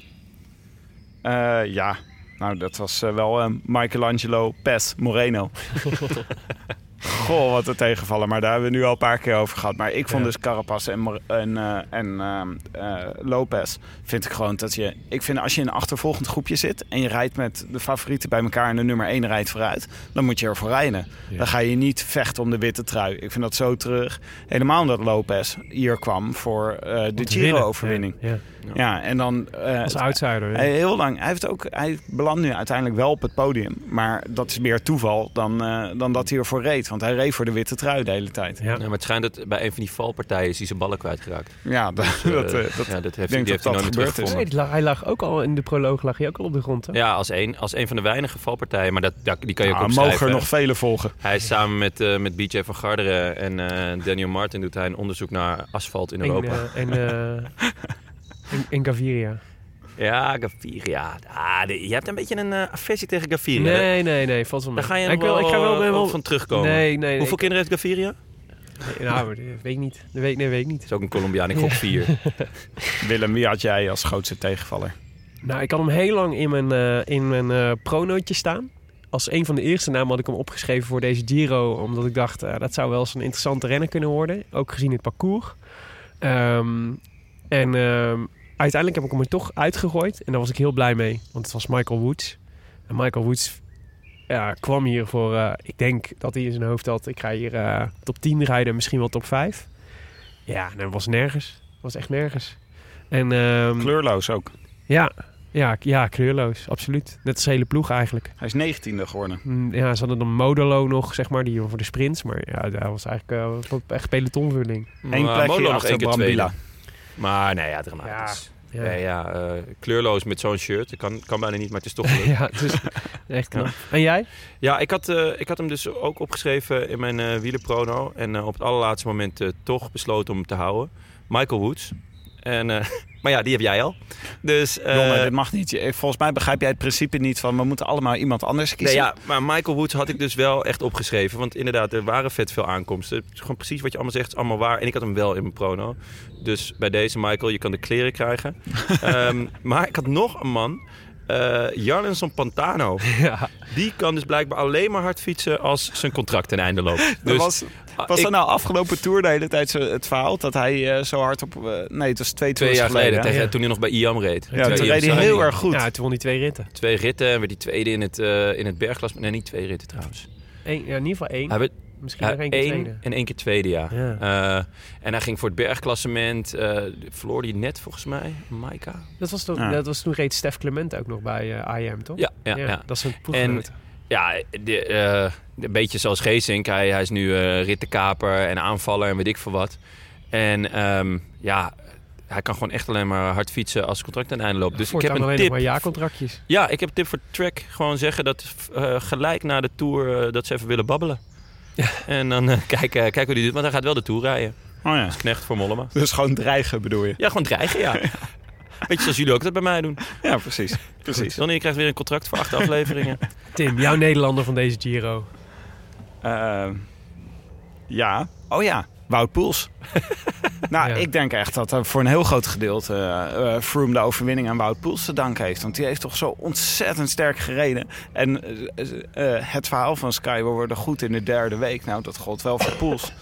Uh, ja, nou dat was uh, wel uh, Michelangelo Pes Moreno. Goh, wat een tegenvallen. Maar daar hebben we nu al een paar keer over gehad. Maar ik vond Ja. dus Carapaz en, en, uh, en uh, Lopez... vind ik gewoon dat je... Ik vind als je in een achtervolgend groepje zit... en je rijdt met de favorieten bij elkaar... en de nummer 1 rijdt vooruit... dan moet je ervoor rijden. Ja. Dan ga je niet vechten om de witte trui. Ik vind dat zo terug. Helemaal omdat Lopez hier kwam voor uh, de Giro-overwinning. Ja. Ja. en dan... Als outsider. heel lang. Hij heeft ook. Hij belandt nu uiteindelijk wel op het podium. Maar dat is meer toeval dan, dan dat hij ervoor reed. Want hij reed voor de witte trui de hele tijd. Ja. Ja, maar het schijnt dat bij een van die valpartijen is hij zijn ballen kwijtgeraakt. Ja, dat, Uh, dat, uh, dat, ja, dat heeft, denk die heeft dat hij nooit meer. Nee, hij lag ook al in de proloog lag hij ook al op de grond. Hè? Ja, als een, als een van de weinige valpartijen. Maar dat, die kan je ook opschrijven. mogen er nog vele volgen. Hij is samen met, eh, met BJ van Garderen en eh, Daniel Martin doet hij een onderzoek naar asfalt in En, Europa. eh, en, eh, in, Ja, Gaviria. Ah, de- je hebt een beetje een eh aversie tegen Gaviria. hè? Nee, nee, nee, valt wel mee. Daar ga je ik wel, ik ga wel, eh, wel van terugkomen. Nee, nee. nee, Hoeveel ik- kinderen heeft Gaviria? nee, nou, dat weet ik niet. Dat weet, nee, weet ik niet. Dat is ook een Colombiaan, ik gok vier. Willem, wie had jij als grootste tegenvaller? Nou, ik had hem heel lang in mijn, eh in mijn pronootje staan. Als een van de eerste namen had ik hem opgeschreven voor deze Giro. Omdat ik dacht, dat zou wel eens een interessante renner kunnen worden. Ook gezien het parcours. Ehm, en ehm, uiteindelijk heb ik hem er toch uitgegooid. En daar was ik heel blij mee. Want het was Michael Woods. En Michael Woods ja, kwam hier voor... eh, ik denk dat hij in zijn hoofd had... Ik ga hier eh, top 10 rijden, misschien wel top 5. Ja, en dat was nergens. Dat was echt nergens. En, ehm, Kleurloos ook. ja, ja, ja, kleurloos, absoluut. Net als de hele ploeg eigenlijk. Hij is 19e geworden. Mm, Ja, ze hadden dan Modelo nog, zeg maar, die voor de sprints. Maar ja, dat was eigenlijk eh, echt pelotonvulling. Eén plekje nog achter één keer Brambilla. tweede. Maar nee, ja, dramatisch. Ja. Ja, ja, eh, kleurloos met zo'n shirt. Dat kan, kan bijna niet, maar het is toch gelukt. ja, het is echt knap. En jij? Ja, ik had, eh, ik had hem dus ook opgeschreven in mijn eh wielerprono. En op het allerlaatste moment toch besloten om hem te houden. Michael Woods. En, maar ja, die heb jij al. Dus, eh, Jonne, dit mag niet. Volgens mij begrijp jij het principe niet van we moeten allemaal iemand anders Nee, kiezen. ja, maar Michael Woods had ik dus wel echt opgeschreven. Want inderdaad, er waren vet veel aankomsten. Het is gewoon precies wat je allemaal zegt, is allemaal waar. En ik had hem wel in mijn prono. Dus bij deze, Michael, je kan de kleren krijgen. Ehm, maar ik had nog een man. Eh Jarlinson Pantano. Ja. Die kan dus blijkbaar alleen maar hard fietsen als zijn contract ten einde loopt. Dus was was ik- dat nou afgelopen tour de hele tijd het verhaal dat hij eh, zo hard op... eh, nee, het was twee twee jaar geleden, tegen, Ja. toen hij nog bij IAM reed. Ja, toen reed hij heel erg goed. ja, toen won hij twee ritten. Twee ritten en werd hij tweede in het, eh in het bergklas. Nee, niet twee ritten trouwens. Eén, ja, in ieder geval één. Hij werd Misschien nog één keer één tweede. en één keer tweede, ja. Ja. Eh, en hij ging voor het bergklassement. eh verloor hij net volgens mij, Maika. Dat was, dat was toen reed Stef Clement ook nog bij eh IM, toch? Ja, ja, ja. Dat is een En ploeggenoot. ja, de, eh, een beetje zoals Geesink. Hij, hij is nu eh rittenkaper en aanvaller en weet ik veel wat. En ehm, ja, hij kan gewoon echt alleen maar hard fietsen als het contract aan het einde loopt. Dus ik heb een alleen tip. maar jaarcontractjes. Ja, ik heb een tip voor Trek. Gewoon zeggen dat eh, gelijk na de Tour eh, dat ze even willen babbelen. En dan eh, kijken, kijken hoe die doet. Want hij gaat wel de Tour rijden. Oh ja. Als knecht voor Mollema. Dus gewoon dreigen bedoel je? Ja, gewoon dreigen, ja. Beetje zoals jullie ook dat bij mij doen. Ja, precies. precies. Donnie, je krijgt weer een contract voor acht afleveringen. Tim, jouw Nederlander van deze Giro. Eh, ja. Oh ja. Wout Poels. nou, Ja. ik denk echt dat er voor een heel groot gedeelte eh Froome de overwinning aan Wout Poels te danken heeft. Want die heeft toch zo ontzettend sterk gereden. En eh, het verhaal van Sky, we worden goed in de derde week. Nou, dat gold wel voor Poels.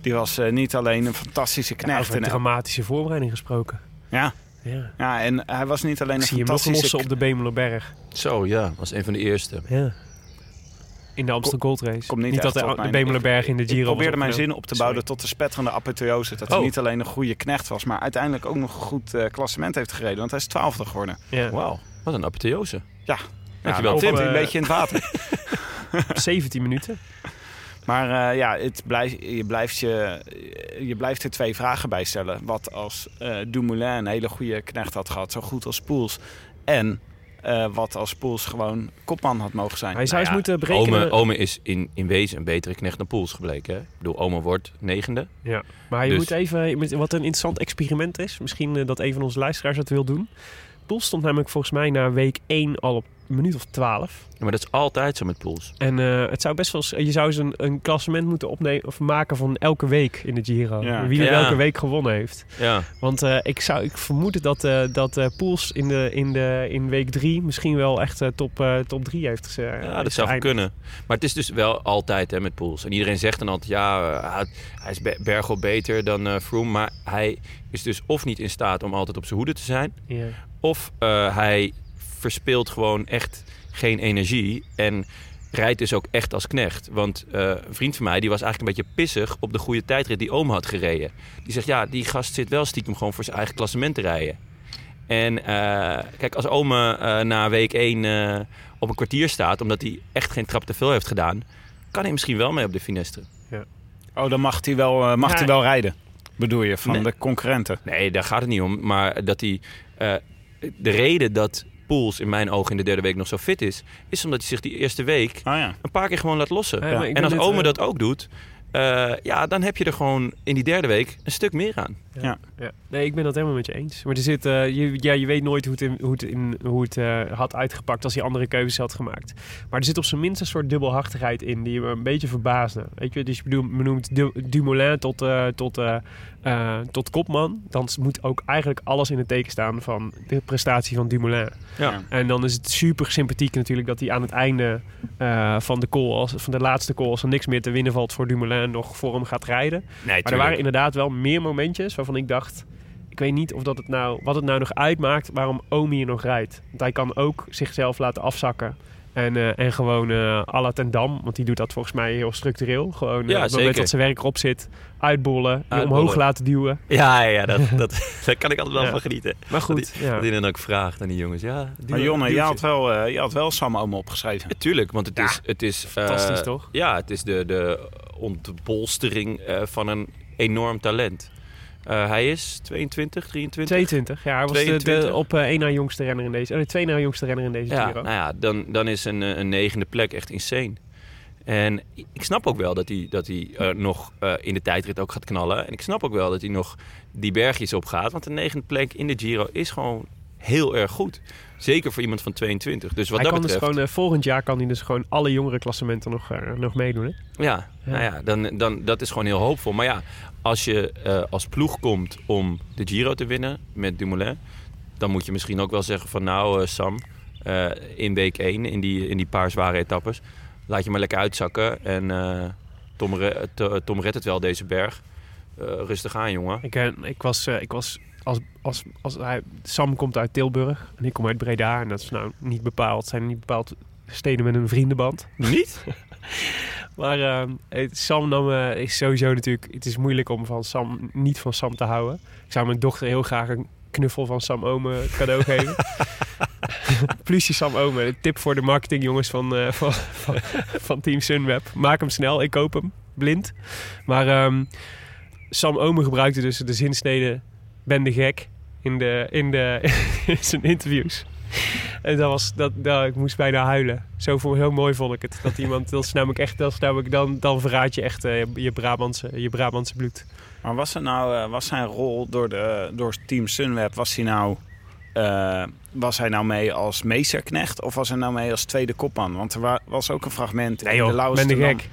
Die was eh, niet alleen een fantastische Ja, knecht. over een en, dramatische voorbereiding gesproken. ja, Ja. ja, en hij was niet alleen Ik een zie hem nog fantastische... lossen op de Bemelerberg. Zo, ja. Was een van de eerste. Ja. In de Amsterdam Gold Race. Komt niet, dat de, Bemelerberg in de Ik Giro was probeerde mijn zin op te bouwen tot de spetterende apotheose. Dat hij Oh. niet alleen een goede knecht was, maar uiteindelijk ook nog een goed eh, klassement heeft gereden. Want hij is twaalfde geworden. Ja. Wauw, wat een apotheose. Ja, Dankjewel, Tim. Eh, een beetje in het water. 17 minuten. maar eh, ja, het blijft, je, blijft je, je blijft er twee vragen bij stellen. Wat als eh Dumoulin een hele goede knecht had gehad, zo goed als Poels. En eh, wat als Poels gewoon kopman had mogen zijn. Hij zou eens Nou ja, moeten berekenen. Ome, Ome is in, in wezen een betere knecht dan Poels gebleken. Hè? Ik bedoel, Ome wordt negende. Ja. Maar je Dus- moet even, je moet- wat een interessant experiment is. Misschien eh, dat een van onze luisteraars dat wil doen. Poel stond namelijk volgens mij na week 1 al op een minuut of 12. Ja, maar dat is altijd zo met Poels. En eh, het zou best wel, je zou eens een, een klassement moeten opnemen of maken van elke week in de Giro. Ja. Wie er Ja. welke week gewonnen heeft. Ja, Want eh, ik, zou, ik vermoed dat, eh dat eh Poels in, de, in, de, in week 3 misschien wel echt eh, top, eh, top 3 heeft ja dat zou kunnen. Maar het is dus wel altijd hè, met Poels. En iedereen zegt dan altijd, ja, hij- is be- Bergel beter dan eh Froome. Maar hij is dus of niet in staat om altijd op zijn hoede te zijn. Ja. Of eh, hij verspeelt gewoon echt geen energie. En rijdt dus ook echt als knecht. Want eh, een vriend van mij die was eigenlijk een beetje pissig op de goede tijdrit die oom had gereden. Die zegt, ja, die gast zit wel stiekem gewoon voor zijn eigen klassement te rijden. En eh, kijk, als ome eh, na week 1 op een kwartier staat... omdat hij echt geen trap te veel heeft gedaan... kan hij misschien wel mee op de finestre. Oh, dan mag hij wel, eh, mag Ja. hij wel rijden. Bedoel je, van Nee. de concurrenten. Nee, daar gaat het niet om. Maar dat hij. De reden dat Poels in mijn ogen in de derde week nog zo fit is, is omdat hij zich die eerste week Oh ja. een paar keer gewoon laat lossen. Ja, en als Ome eh, dat ook doet, eh, ja, dan heb je er gewoon in die derde week een stuk meer aan. Ja. Ja. Nee, ik ben dat helemaal met je eens. Maar er zit, eh, je, ja, je weet nooit hoe het, in, hoe het, in, hoe het eh, had uitgepakt als hij andere keuzes had gemaakt. Maar er zit op zijn minst een soort dubbelhartigheid in die me een beetje verbaasde. Weet je, dus je bedoel, benoemt Du- Dumoulin tot, eh, tot, eh, tot kopman. Dan moet ook eigenlijk alles in het teken staan van de prestatie van Dumoulin. Ja. En dan is het super sympathiek natuurlijk dat hij aan het einde eh, van de call, als, van de laatste call, als er niks meer te winnen valt voor Dumoulin, nog voor hem gaat rijden. Nee, Maar er waren inderdaad wel meer momentjes waarvan ik dacht... Ik weet niet of dat het nou, wat het nou nog uitmaakt waarom Omi hier nog rijdt. Want hij kan ook zichzelf laten afzakken. En, eh, en gewoon eh à la ten Dam, want die doet dat volgens mij heel structureel. Gewoon eh, Ja, op het moment dat zijn werk erop zit, uitbollen, omhoog laten duwen. Ja, ja dat, dat, daar kan ik altijd wel Ja. van genieten. Maar goed, Dat ja. hij, dat hij dan ook vraagt aan die jongens. Ja, Maar Jonne, je had wel, eh, je had wel Sam Ome opgeschreven. Tuurlijk, want het is... Het is Fantastisch, eh, toch? Ja, het is de, de ontbolstering eh, van een enorm talent. Eh, hij is 22, 23? 22, ja. Hij was de, 22. de op eh, één na jongste renner in deze... Oh, nee, twee na jongste renner in deze Ja, Giro. nou ja, dan, dan is een, eh, een negende plek echt insane. En ik snap ook wel dat hij, dat hij eh, nog eh, in de tijdrit ook gaat knallen. En ik snap ook wel dat hij nog die bergjes op gaat. Want de negende plek in de Giro is gewoon heel erg goed. Zeker voor iemand van 22. Dus wat hij dat kan betreft... dus gewoon, eh, volgend jaar kan hij dus gewoon alle jongere klassementen nog, eh, nog meedoen. Hè? Ja, nou ja, dan, dan, dat is gewoon heel hoopvol. Maar ja, als je eh, als ploeg komt om de Giro te winnen met Dumoulin... dan moet je misschien ook wel zeggen van nou Sam, in week 1, in die, in die paar zware etappes... laat je maar lekker uitzakken en Tom, Tom redt het wel deze berg. Rustig aan, jongen. Ik, ik was, ik was als, als, als hij, Sam komt uit Tilburg en ik kom uit Breda. En dat is nou niet bepaald, zijn niet bepaald steden met een vriendenband. Niet? Maar het- Sam nam, eh, is sowieso natuurlijk... Het is moeilijk om van Sam, niet van Sam te houden. Ik zou mijn dochter heel graag een knuffel van Sam Ome cadeau geven. Plusje Sam Ome. Een tip voor de marketingjongens van, eh, van, van, van Team Sunweb. Maak hem snel, ik koop hem. Blind. Maar ehm, Sam Ome gebruikte dus de zinsnede... Ben de gek in, de, in, de, in zijn interviews. En dat was, dat, dat, ik moest bijna huilen. Zo, voor, heel mooi vond ik het. Dat iemand, dat is namelijk echt, dat is namelijk, dan, dan verraad je echt eh, je, Brabantse, je Brabantse bloed. Maar was, er nou, eh, was zijn rol door, de, door Team Sunweb, was hij nou... eh, was hij nou mee als meesterknecht of was hij nou mee als tweede kopman? Want er wa- was ook een fragment in de joh, Laurens ben de gek.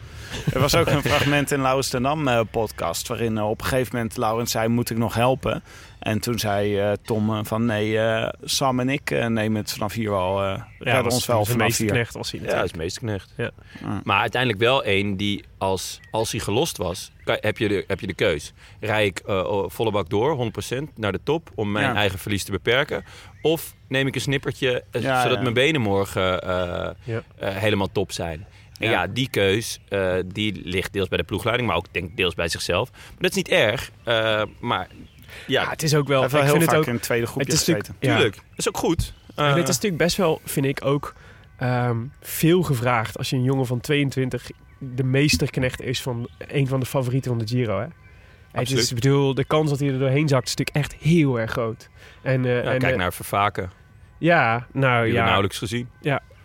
Er was ook een fragment in Laurens ten Dam eh, podcast... waarin eh, op een gegeven moment Laurens zei, moet ik nog helpen? En toen zei eh, Tom van, nee, eh, Sam en ik nemen het vanaf hier wel... eh redden was ons wel de vanaf meeste hier. knecht was hij Ja, natuurlijk. dat is meesterknecht. Ja. Ja. Maar uiteindelijk wel één die, als, als hij gelost was, kan- heb je de, heb je de keus. Rij ik volle bak door, 100% naar de top, om mijn Ja. eigen verlies te beperken? Of neem ik een snippertje, Ja, zodat ja. mijn benen morgen Ja. helemaal top zijn? En ja, Ja. die keus, eh, die ligt deels bij de ploegleiding, maar ook denk ik deels bij zichzelf. Maar dat is niet erg, eh, maar ja, Ja, het is ook Hij wel... heeft ik heel vind vaak het ook, in het tweede groepje het is ja. tuurlijk. Dat is ook goed. En Eh, dit is natuurlijk best wel, vind ik ook, ehm, veel gevraagd als je een jongen van 22 de meesterknecht is van een van de favorieten van de Giro. Hè? Het is, ik bedoel, de kans dat hij er doorheen zakt is natuurlijk echt heel erg groot. En, eh, ja, en, kijk naar Vervaken. Ja, nou Die ja. ja. nauwelijks gezien.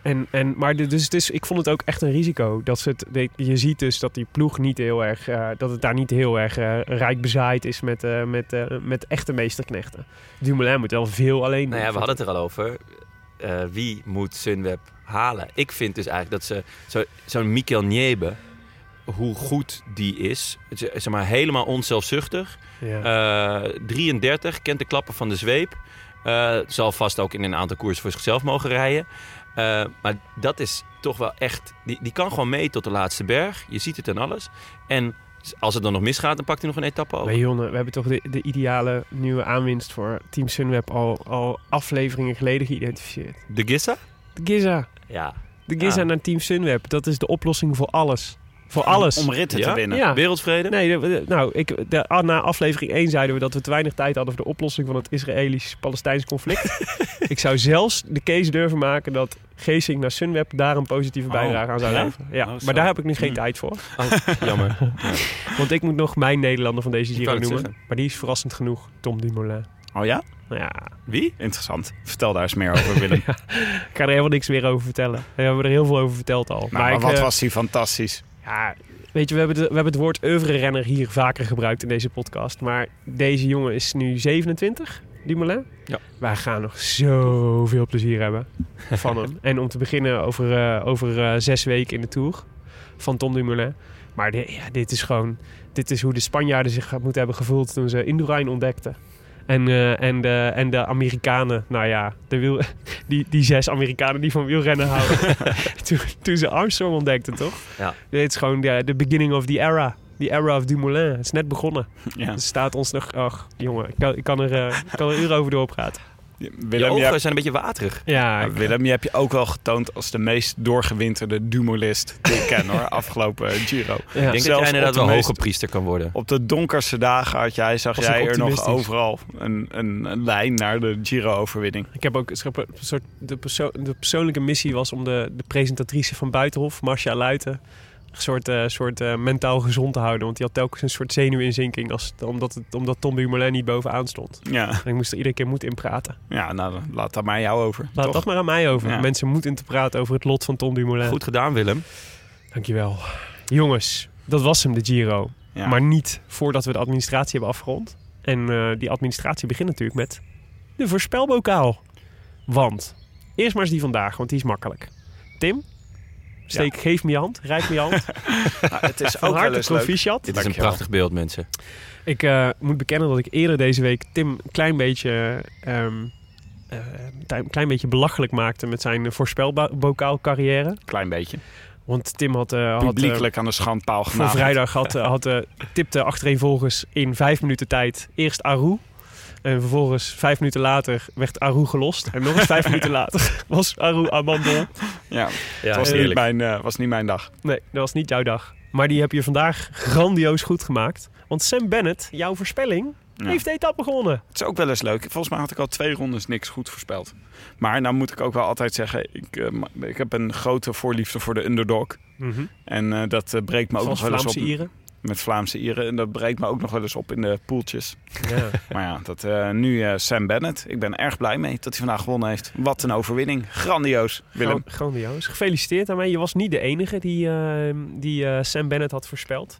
En, en, maar de- dus het is, ik vond het ook echt een risico. Dat ze het, de- je ziet dus dat die ploeg niet heel erg, eh, dat het daar niet heel erg eh, rijk bezaaid is met, eh, met, met echte meesterknechten. Dumoulin moet wel veel alleen Nou ja, we hadden het er al over. Wie moet Sunweb halen? Ik vind dus eigenlijk dat ze zo- zo'n Mikel Niebe, hoe goed die is, zeg maar helemaal onzelfzuchtig. Ja. Eh, 33, kent de klappen van de zweep. Zal vast ook in een aantal koersen voor zichzelf mogen rijden. Eh, maar dat is toch wel echt... Die, die kan gewoon mee tot de laatste berg. Je ziet het en alles. En als het dan nog misgaat, dan pakt hij nog een etappe over. Maar Jonne, we hebben toch de, de ideale nieuwe aanwinst voor Team Sunweb al, al afleveringen geleden geïdentificeerd. De Gissa? De Giza. Ja. De Giza Ja. naar Team Sunweb. Dat is de oplossing voor alles. Voor alles. Om ritten Ja? te winnen. Ja. Wereldvrede? Nee, de- de- nou, ik, de, ah, na aflevering 1 zeiden we dat we te weinig tijd hadden voor de oplossing van het Israëlisch-Palestijns conflict. ik zou zelfs de case durven maken dat Geesink naar Sunweb daar een positieve Oh, bijdrage aan zou leveren. Ja, Oh, zo. maar daar heb ik nu geen Hmm. tijd voor. Oh, jammer. Want ik moet nog mijn Nederlander van deze Giro noemen. zeggen. Maar die is verrassend genoeg, Tom Dumoulin. Oh ja? Nou ja, Wie? Interessant. Vertel daar eens meer over, Willem. ik ga er helemaal niks meer over vertellen. We hebben er heel veel over verteld al. Nou, maar ik, wat eh, was die fantastisch. Ja, weet je, we hebben, de- we hebben het woord oeuvre-renner hier vaker gebruikt in deze podcast. Maar deze jongen is nu 27, Dumoulin. Ja. Wij gaan nog zoveel plezier hebben van hem. en om te beginnen over, eh, over eh, zes weken in de Tour van Tom Dumoulin. Maar ja, dit is gewoon... Dit is hoe de Spanjaarden zich moeten hebben gevoeld toen ze Indurain ontdekten. En, eh, en, de, en de Amerikanen, nou ja, de wiel, die, die zes Amerikanen die van wielrennen houden. toen, toen ze Armstrong ontdekten, toch? Ja. Dit is gewoon de, de beginning of the era. The era of Dumoulin. Het is net begonnen. Ja. Er staat ons nog... Ach, jongen, ik kan, ik kan er, eh, ik kan er uren over doorpraten. Je Willem, ogen jij, zijn een beetje waterig. Ja, Willem, je hebt je ook wel getoond als de meest doorgewinterde Dumolist die ik ken hoor, afgelopen Giro. ja. Ik denk dat Zelfs jij inderdaad wel meest- hoge priester kan worden. Op de donkerste dagen had jij, zag Was jij er nog overal een, een, een lijn naar de Giro-overwinning. Ik heb ook een soort de, perso de persoonlijke missie was om de, de presentatrice van Buitenhof, Marcia Luiten, een soort, eh, soort eh, mentaal gezond te houden. Want die had telkens een soort zenuwinzinking als, omdat, het, omdat Tom Dumoulin niet bovenaan stond. Ja, En ik moest er iedere keer moed in praten. ja nou, laat dat maar jou over. Laat toch? dat maar aan mij over. Ja. Mensen moed in te praten over het lot van Tom Dumoulin. Goed gedaan, Willem. Dankjewel. Jongens, dat was hem, de Giro. Ja. Maar niet voordat we de administratie hebben afgerond. En eh, die administratie begint natuurlijk met de voorspelbokaal. Want, eerst maar eens die vandaag, want die is makkelijk. Tim, steek, geef me je hand, reik me je hand. Nou, het is Van ook harte proficiat. Dit is een prachtig beeld, mensen. Ik eh, moet bekennen dat ik eerder deze week Tim een klein beetje, ehm, eh, een klein beetje belachelijk maakte met zijn voorspelbokaal carrière. Klein beetje. Want Tim had, had eh, Publiekelijk aan de schandpaal voor genageld. vrijdag had, had, tipte achtereenvolgens in vijf minuten tijd eerst Aru. En vervolgens vijf minuten later werd Aru gelost. En nog eens vijf minuten later was Aru Amandel. Ja, Ja, het was niet, mijn, eh, was niet mijn dag. Nee, dat was niet jouw dag. Maar die heb je vandaag grandioos goed gemaakt. Want Sam Bennett, jouw voorspelling, Ja. heeft de etappe gewonnen. Het is ook wel eens leuk. Volgens mij had ik al twee rondes niks goed voorspeld. Maar nou moet ik ook wel altijd zeggen, ik, eh, ik heb een grote voorliefde voor de underdog. En eh, dat breekt me ook nog wel eens op. Ieren. Met Vlaamse Ieren. En dat breekt me ook nog wel eens op in de poeltjes. Ja. Maar ja, dat, eh, nu eh, Sam Bennett. Ik ben erg blij mee dat hij vandaag gewonnen heeft. Wat een overwinning. Grandioos, Willem. Gran- Grandioos. Gefeliciteerd daarmee. Je was niet de enige die, eh, die Sam Bennett had voorspeld.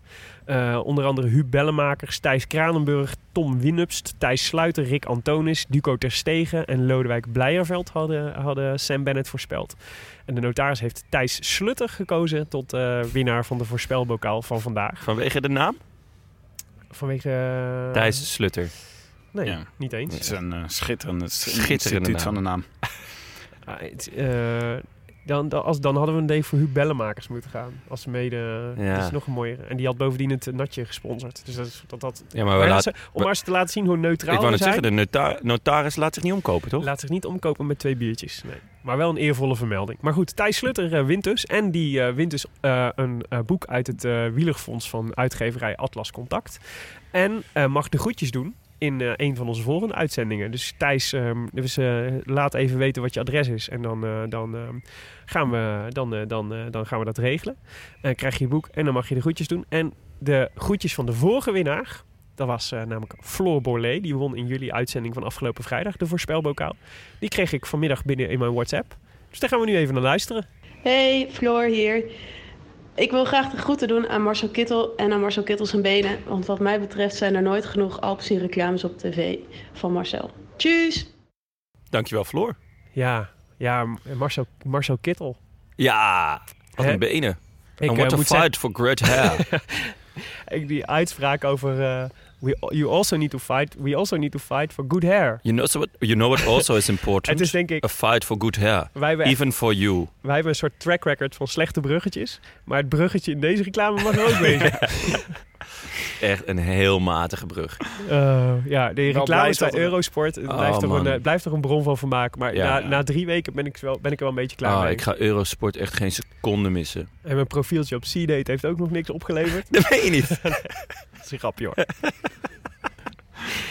Onder andere Huub Bellemakers, Thijs Kranenburg, Tom Winnupst, Thijs Sluiter, Rick Antonis, Duco Terstegen en Lodewijk Blijerveld hadden, hadden Sam Bennett voorspeld. En de notaris heeft Thijs Slutter gekozen tot eh, winnaar van de voorspelbokaal van vandaag. Vanwege de naam? Vanwege... eh, Thijs Slutter. Nee, Ja. niet eens. Het is een eh, schitterende, Schitterende instituut naam. van de naam. Ah, het, eh, dan, dan, als, dan hadden we een day voor Huub Bellemakers moeten gaan. Als mede. Ja. Dat is nog een mooiere. En die had bovendien het natje gesponsord. Dus dat is, dat, dat, Ja, maar we maar laten... dat is- om maar eens te laten zien hoe neutraal Ik wou net zijn. zeggen, de nota- notaris laat zich niet omkopen, toch? Laat zich niet omkopen met twee biertjes. Nee. Maar wel een eervolle vermelding. Maar goed, Thijs Slutter eh, wint dus. En die eh, wint dus eh, een eh, boek uit het eh wielerfonds van uitgeverij Atlas Contact. En eh, mag de groetjes doen in eh, een van onze volgende uitzendingen. Dus Thijs, ehm, dus, eh, laat even weten wat je adres is. En dan, eh, dan, ehm, gaan, we, dan, eh, dan, eh, dan gaan we dat regelen. En krijg je je boek en dan mag je de groetjes doen. En de groetjes van de vorige winnaar... Dat was eh, namelijk Floor Borlée. Die won in jullie uitzending van afgelopen vrijdag de voorspelbokaal. Die kreeg ik vanmiddag binnen in mijn WhatsApp. Dus daar gaan we nu even naar luisteren. Hey, Floor hier. Ik wil graag de groeten doen aan Marcel Kittel en aan Marcel Kittel zijn benen. Want wat mij betreft zijn er nooit genoeg Alpsi reclames op tv van Marcel. Tjus! Dankjewel, Floor. Ja, ja Marcel, Marcel Kittel. Ja, wat Hè? een benen. Ik And eh, what a moet fight for great hair. ik- die uitspraak over... eh, we, you also need to fight. We also need to fight for good hair. you, know so what, you know what also is important? Het is denk ik... A fight for good hair. Wij hebben, echt- Even for you. wij hebben een soort track record van slechte bruggetjes. Maar het bruggetje in deze reclame mag er ook wezen. Echt een heel matige brug. Eh, ja, de reclames bij er- Eurosport. Het Oh, blijft, toch een, blijft toch een bron van vermaak. Maar Ja. na, na drie weken ben ik, wel, ben ik er wel een beetje klaar Ah, mee. ik ga Eurosport echt geen seconde missen. En mijn profieltje op C-Date heeft ook nog niks opgeleverd. Dat weet je niet. Dat is een grapje hoor.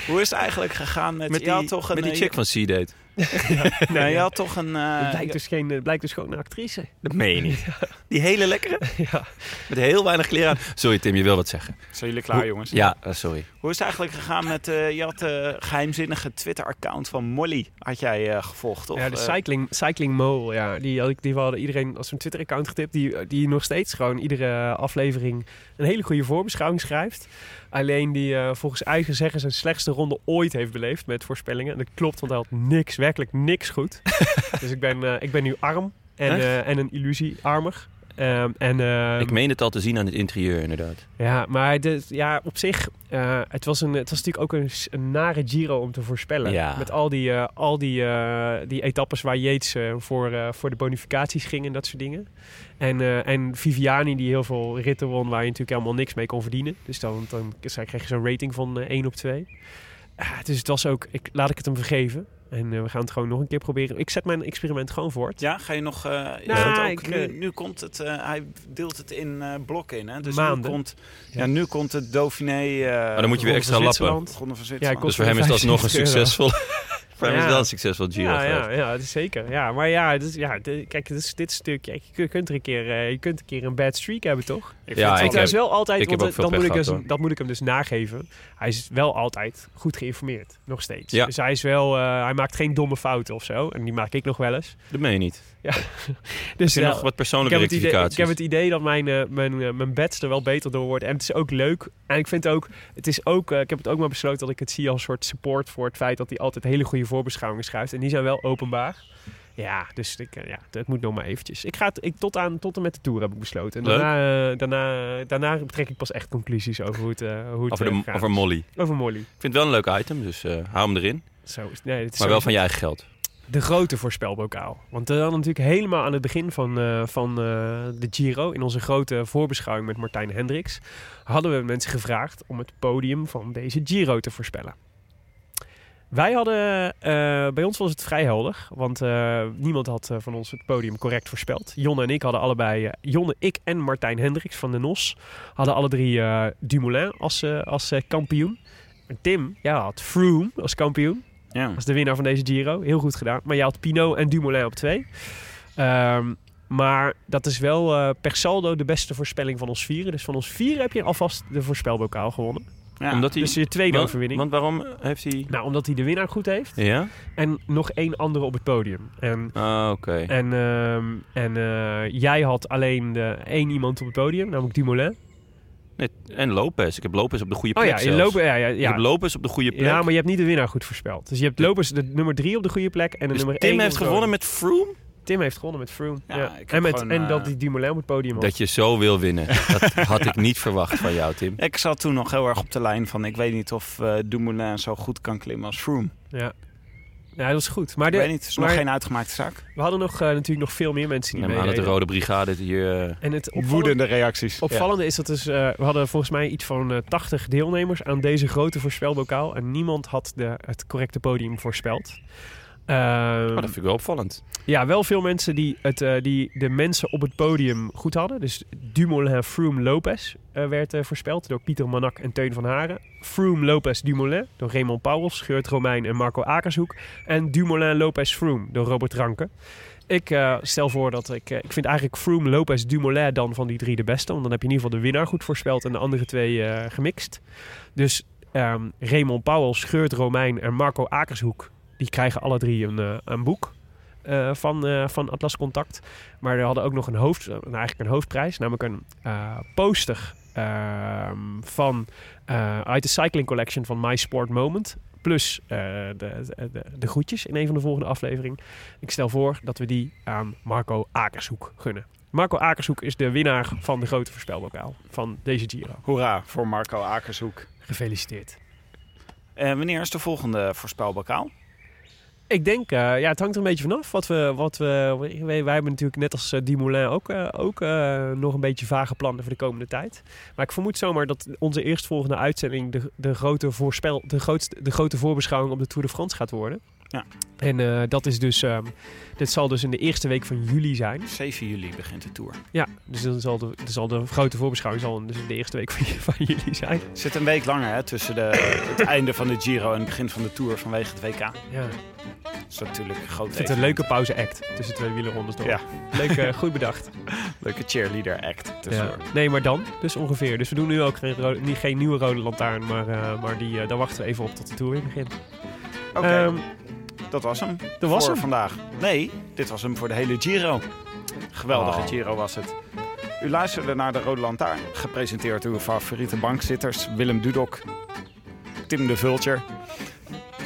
Hoe is het eigenlijk gegaan met, die, had toch een, met die eh, chick van C-Date. Nee, je had toch een... eh, het, blijkt dus geen, het blijkt dus gewoon een actrice. Dat meen je niet. Die hele lekkere? Ja. Met heel weinig kleren aan. Sorry Tim, je wil wat zeggen. Zijn jullie klaar, jongens? Ja, eh, sorry. Hoe is het eigenlijk gegaan met... eh, je had de geheimzinnige Twitter-account van Molly. Had jij eh, gevolgd, toch? ja, de cycling, cycling Mole, ja, die, had ik, die hadden iedereen als een Twitter-account getipt. Die, die nog steeds gewoon iedere aflevering een hele goede voorbeschouwing schrijft. Alleen die eh, volgens eigen zeggen zijn slechtste ronde ooit heeft beleefd met voorspellingen. En dat klopt, want hij had niks, werkelijk niks goed. dus ik ben, eh, ik ben nu arm en, eh, en een illusie-armer. Ehm, en, ehm, ik meen het al te zien aan het interieur, inderdaad. Ja, maar de, ja, op zich, het, was een, het was natuurlijk ook een, nare Giro om te voorspellen. Ja. Met al die, al die, die etappes waar Yates voor, voor de bonificaties ging en dat soort dingen. En, eh, en Viviani die heel veel ritten won waar je natuurlijk helemaal niks mee kon verdienen. Dus dan, dan kreeg je zo'n rating van eh 1 op 2. Ah, dus het was ook, ik, laat ik het hem vergeven. En eh, we gaan het gewoon nog een keer proberen. Ik zet mijn experiment gewoon voort. Ja, ga je nog... eh, is Nou, het ook, ik, nu, eh, nu komt het... eh, hij deelt het in eh, blokken in, hè? Dus Maanden. Nu komt, ja. nu komt het Dauphiné... eh Maar dan moet je weer extra lappen. Van Ja, Dus voor hem is dat nog een 75 euro. succesvol... voor hem is Ja. wel een succesvol Giro Ja, ja, ja, dat is zeker. Ja, maar ja, het is, ja de- kijk, dit is dit stuk. Kijk, je kunt er een keer, eh, je kunt een keer een bad streak hebben, toch? Ik Ja, vind ik het hij heb- is wel altijd, ik heb want ook veel dat, moet ik dus, dat moet ik hem dus nageven. Hij is wel altijd goed geïnformeerd, nog steeds. Ja. Dus hij is wel, eh, hij maakt geen domme fouten of zo. En die maak ik nog wel eens. Dat meen je niet. Ja. Heb dus je ja, nog wat ik persoonlijke heb, het idee, ik heb het idee dat mijn, eh, mijn, eh, mijn bets er wel beter door worden. En het is ook leuk. En ik vind ook, het is ook, eh, ik heb het ook maar besloten dat ik het zie als soort support voor het feit dat hij altijd hele goede voorbeschouwingen schrijft. En die zijn wel openbaar. Ja, dus ik, eh, ja, het moet nog maar eventjes. Ik ga het, ik, tot, aan, tot en met de tour heb ik besloten. En daarna, eh, daarna, daarna trek ik pas echt conclusies over hoe het, eh, hoe het Over, eh, de, gaat. over Molly. Over Molly. Ik vind het wel een leuk item, dus eh, hou hem erin. Zo, nee, het is Maar wel van je eigen geld. De grote voorspelbokaal. Want hadden natuurlijk helemaal aan het begin van, eh, van eh, de Giro, in onze grote voorbeschouwing met Martijn Hendricks, hadden we mensen gevraagd om het podium van deze Giro te voorspellen. Wij hadden, eh, bij ons was het vrij helder, want niemand had van ons het podium correct voorspeld. Jonne en ik hadden allebei, Jonne, ik en Martijn Hendricks van de NOS, hadden alle drie Dumoulin als, als kampioen. En Tim, ja, had Froome als kampioen. Ja. als de winnaar van deze Giro. Heel goed gedaan. Maar je had Pinot en Dumoulin op twee. Ehm, maar dat is wel eh, per saldo de beste voorspelling van ons vieren. Dus van ons vieren heb je alvast de voorspelbokaal gewonnen. Ja. Omdat hij... Dus je tweede want, overwinning. want waarom heeft hij... nou, omdat hij de winnaar goed heeft. Ja? En nog één andere op het podium. En, Ah, oké. en, ehm, en eh, jij had alleen de, één iemand op het podium, namelijk Dumoulin. Nee, en Lopez. Ik heb Lopez op de goede Oh plek ja, je zelfs. lopen, ja, ja, Ik ja. heb Lopez op de goede plek. ja, maar je hebt niet de winnaar goed voorspeld. Dus je hebt Lopez de nummer drie op de goede plek en de Dus nummer één Tim op heeft het gewonnen podium. met Froome? Tim heeft gewonnen met Froome. Ja, Ja. ik heb En, met, gewoon, en eh, dat die Dumoulin op het podium had. Dat je zo wil winnen. Dat had ik niet verwacht van jou, Tim. Ik zat toen nog heel erg op de lijn van... ik weet niet of eh Dumoulin zo goed kan klimmen als Froome. Ja. Ja, dat is goed. Maar, Ik de, weet niet, het is nog maar geen uitgemaakte zaak. we hadden nog, eh, natuurlijk nog veel meer mensen die dat de. Rode Brigade hier... eh, En het Woedende reacties. opvallende is dat dus, eh, we hadden volgens mij iets van eh 80 deelnemers aan deze grote voorspelbokaal. En niemand had de, het correcte podium voorspeld. Oh, dat vind ik wel opvallend. Ja, wel veel mensen die, het, eh, die de mensen op het podium goed hadden. Dus Dumoulin, Froome, Lopez eh, werd eh, voorspeld door Pieter Manak en Teun van Haren. Froome, Lopez, Dumoulin door Raymond Pauwels, Geurt Romein en Marco Akershoek. En Dumoulin, Lopez, Froome door Robert Ranke. Ik stel voor dat ik... ik vind eigenlijk Froome, Lopez, Dumoulin dan van die drie de beste. Want dan heb je in ieder geval de winnaar goed voorspeld en de andere twee gemixt. Dus ehm Raymond Pauwels, Geurt Romein en Marco Akershoek... die krijgen alle drie een, eh, een boek eh, van, eh, van Atlas Contact. Maar we hadden ook nog een, hoofd, nou, eigenlijk een hoofdprijs, namelijk een eh, poster ehm, van eh, uit de Cycling Collection van My Sport Moment. Plus eh, de, de, de groetjes in een van de volgende afleveringen. Ik stel voor dat we die aan Marco Akershoek gunnen. Marco Akershoek is de winnaar van de grote voorspelbokaal van deze Giro. Hoera voor Marco Akershoek. Gefeliciteerd. Eh, wanneer is de volgende voorspelbokaal? Ik denk, eh, ja, het hangt er een beetje vanaf. Wat we, wat we, wij, hebben natuurlijk net als uh, Dumoulin ook, eh, ook eh, nog een beetje vage plannen voor de komende tijd. Maar ik vermoed zomaar dat onze eerstvolgende uitzending de, de, grote, voorspel, de, grootste, de grote voorbeschouwing op de Tour de France gaat worden. Ja. En eh, dat is dus, ehm, dit zal dus in de eerste week van juli zijn. 7 juli begint de Tour. Ja, dus dan zal de, dan zal de grote voorbeschouwing zal dus in de eerste week van, van juli zijn. Het zit een week langer hè, tussen de, het einde van de Giro en het begin van de Tour vanwege het WK. Ja. Dat is natuurlijk een groot Ik vind het een leuke pauze-act tussen twee wielerrondes door. Ja. Leuk, eh, goed bedacht. Leuke cheerleader act Ja. Nee, maar dan dus ongeveer. Dus we doen nu ook geen, geen nieuwe rode lantaarn, maar, eh, maar die, eh, daar wachten we even op tot de tour weer begint. Oké, Ehm, dat was hem dat was voor hem. vandaag. Nee, dit was hem voor de hele Giro. Geweldige Oh. Giro was het. U luisterde naar de Rode Lantaarn, gepresenteerd door uw favoriete bankzitters Willem Dudok, Tim de Vulture.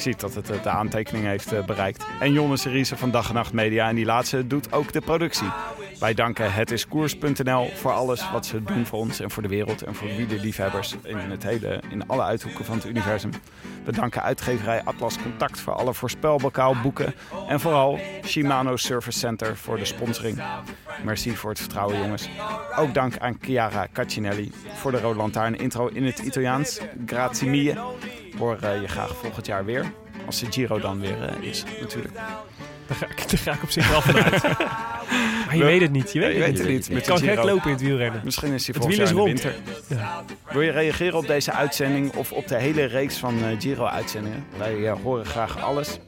Ik zie dat het eh, de aantekening heeft eh, bereikt. En Jonne Seriese van Dag en Nacht Media. En die laatste doet ook de productie. Wij danken hetiskoers.nl voor alles wat ze doen voor ons en voor de wereld. En voor wielerliefhebbers in, het hele, in alle uithoeken van het universum. We danken uitgeverij Atlas Contact voor alle voorspelbokaal boeken. En vooral Shimano Service Center voor de sponsoring. Merci voor het vertrouwen jongens. Ook dank aan Chiara Caccinelli voor de Rode Lantaarn intro in het Italiaans. Grazie mille. Hoor eh, je graag volgend jaar weer. Als de Giro dan weer eh, is natuurlijk. Daar ga, ik, daar ga ik op zich wel vanuit. maar je weet het niet. Je weet, Je het, weet het niet. Het kan gek lopen in het wielrennen. Misschien is hij volgend jaar in de winter. Wil je reageren op deze uitzending of op de hele reeks van eh, Giro-uitzendingen? Wij horen graag alles.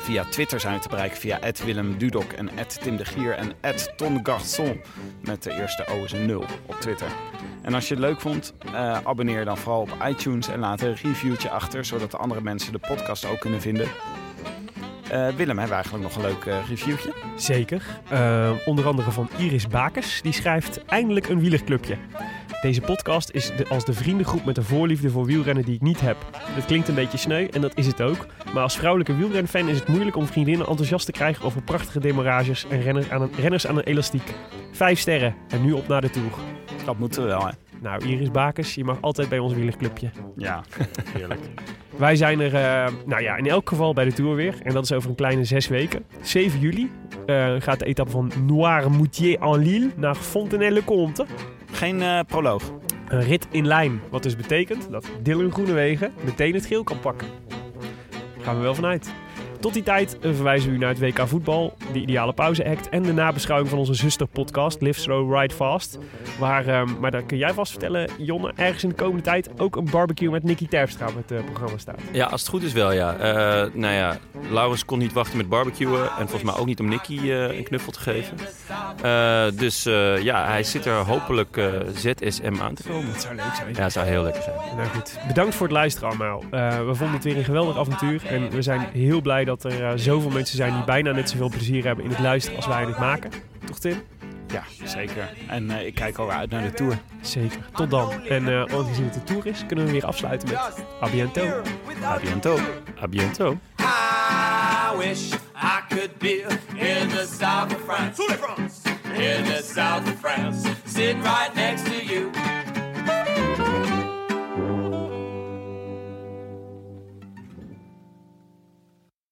Via Twitter zijn we te bereiken via Willem Dudok en Tim de Gier en Ton Garçon met de eerste O is een 0 op Twitter. En als je het leuk vond, eh, abonneer dan vooral op iTunes en laat een reviewtje achter, zodat andere mensen de podcast ook kunnen vinden. Eh, Willem, hebben we eigenlijk nog een leuk eh, reviewtje? Zeker. Onder andere van Iris Bakers. Die schrijft eindelijk een wielerclubje. Deze podcast is de, als de vriendengroep met een voorliefde voor wielrennen die ik niet heb. Dat klinkt een beetje sneu en dat is het ook. Maar als vrouwelijke wielrenfan is het moeilijk om vriendinnen enthousiast te krijgen over prachtige demarages en renners aan een, renners aan een elastiek. Vijf sterren en nu op naar de Tour. Dat moeten we wel, hè? Nou, Iris Bakers, je mag altijd bij ons wielerclubje. Ja, heerlijk. Wij zijn er, eh, nou ja, in elk geval bij de Tour weer. En dat is over een kleine zes weken. 7 juli eh, gaat de etappe van Noirmoutier-en-Lille naar Fontenay-le-Comte. Geen eh, proloog. Een rit in lijn. Wat dus betekent dat Dylan Groenewegen meteen het geel kan pakken. Daar gaan we wel vanuit. Tot die tijd verwijzen we u naar het WK voetbal, de ideale pauze-act en de nabeschouwing van onze zusterpodcast Live Slow Ride Fast. Waar, ehm, maar daar kun jij vast vertellen, Jonne, ergens in de komende tijd ook een barbecue met Nicky Terpstra op het eh, programma staat. Ja, als het goed is wel, ja. Eh, nou ja, Laurens kon niet wachten met barbecuen. En volgens mij ook niet om Nicky eh, een knuffel te geven. Dus ja, hij zit er hopelijk ZSM aan te komen. Dat zou leuk zijn. Ja, het zou heel lekker zijn. Nou goed, bedankt voor het luisteren allemaal. We vonden het weer een geweldig avontuur en we zijn heel blij dat er eh, zoveel mensen zijn die bijna net zoveel plezier hebben in het luisteren als wij in het maken. Toch Tim? Ja, zeker. En eh, ik kijk alweer uit naar de Tour. Zeker. Tot dan. En eh aangezien het de tour is, kunnen we weer afsluiten met A biento. A biento. A biento. I wish I could be in the south of France. In the south of France. Sitting right next to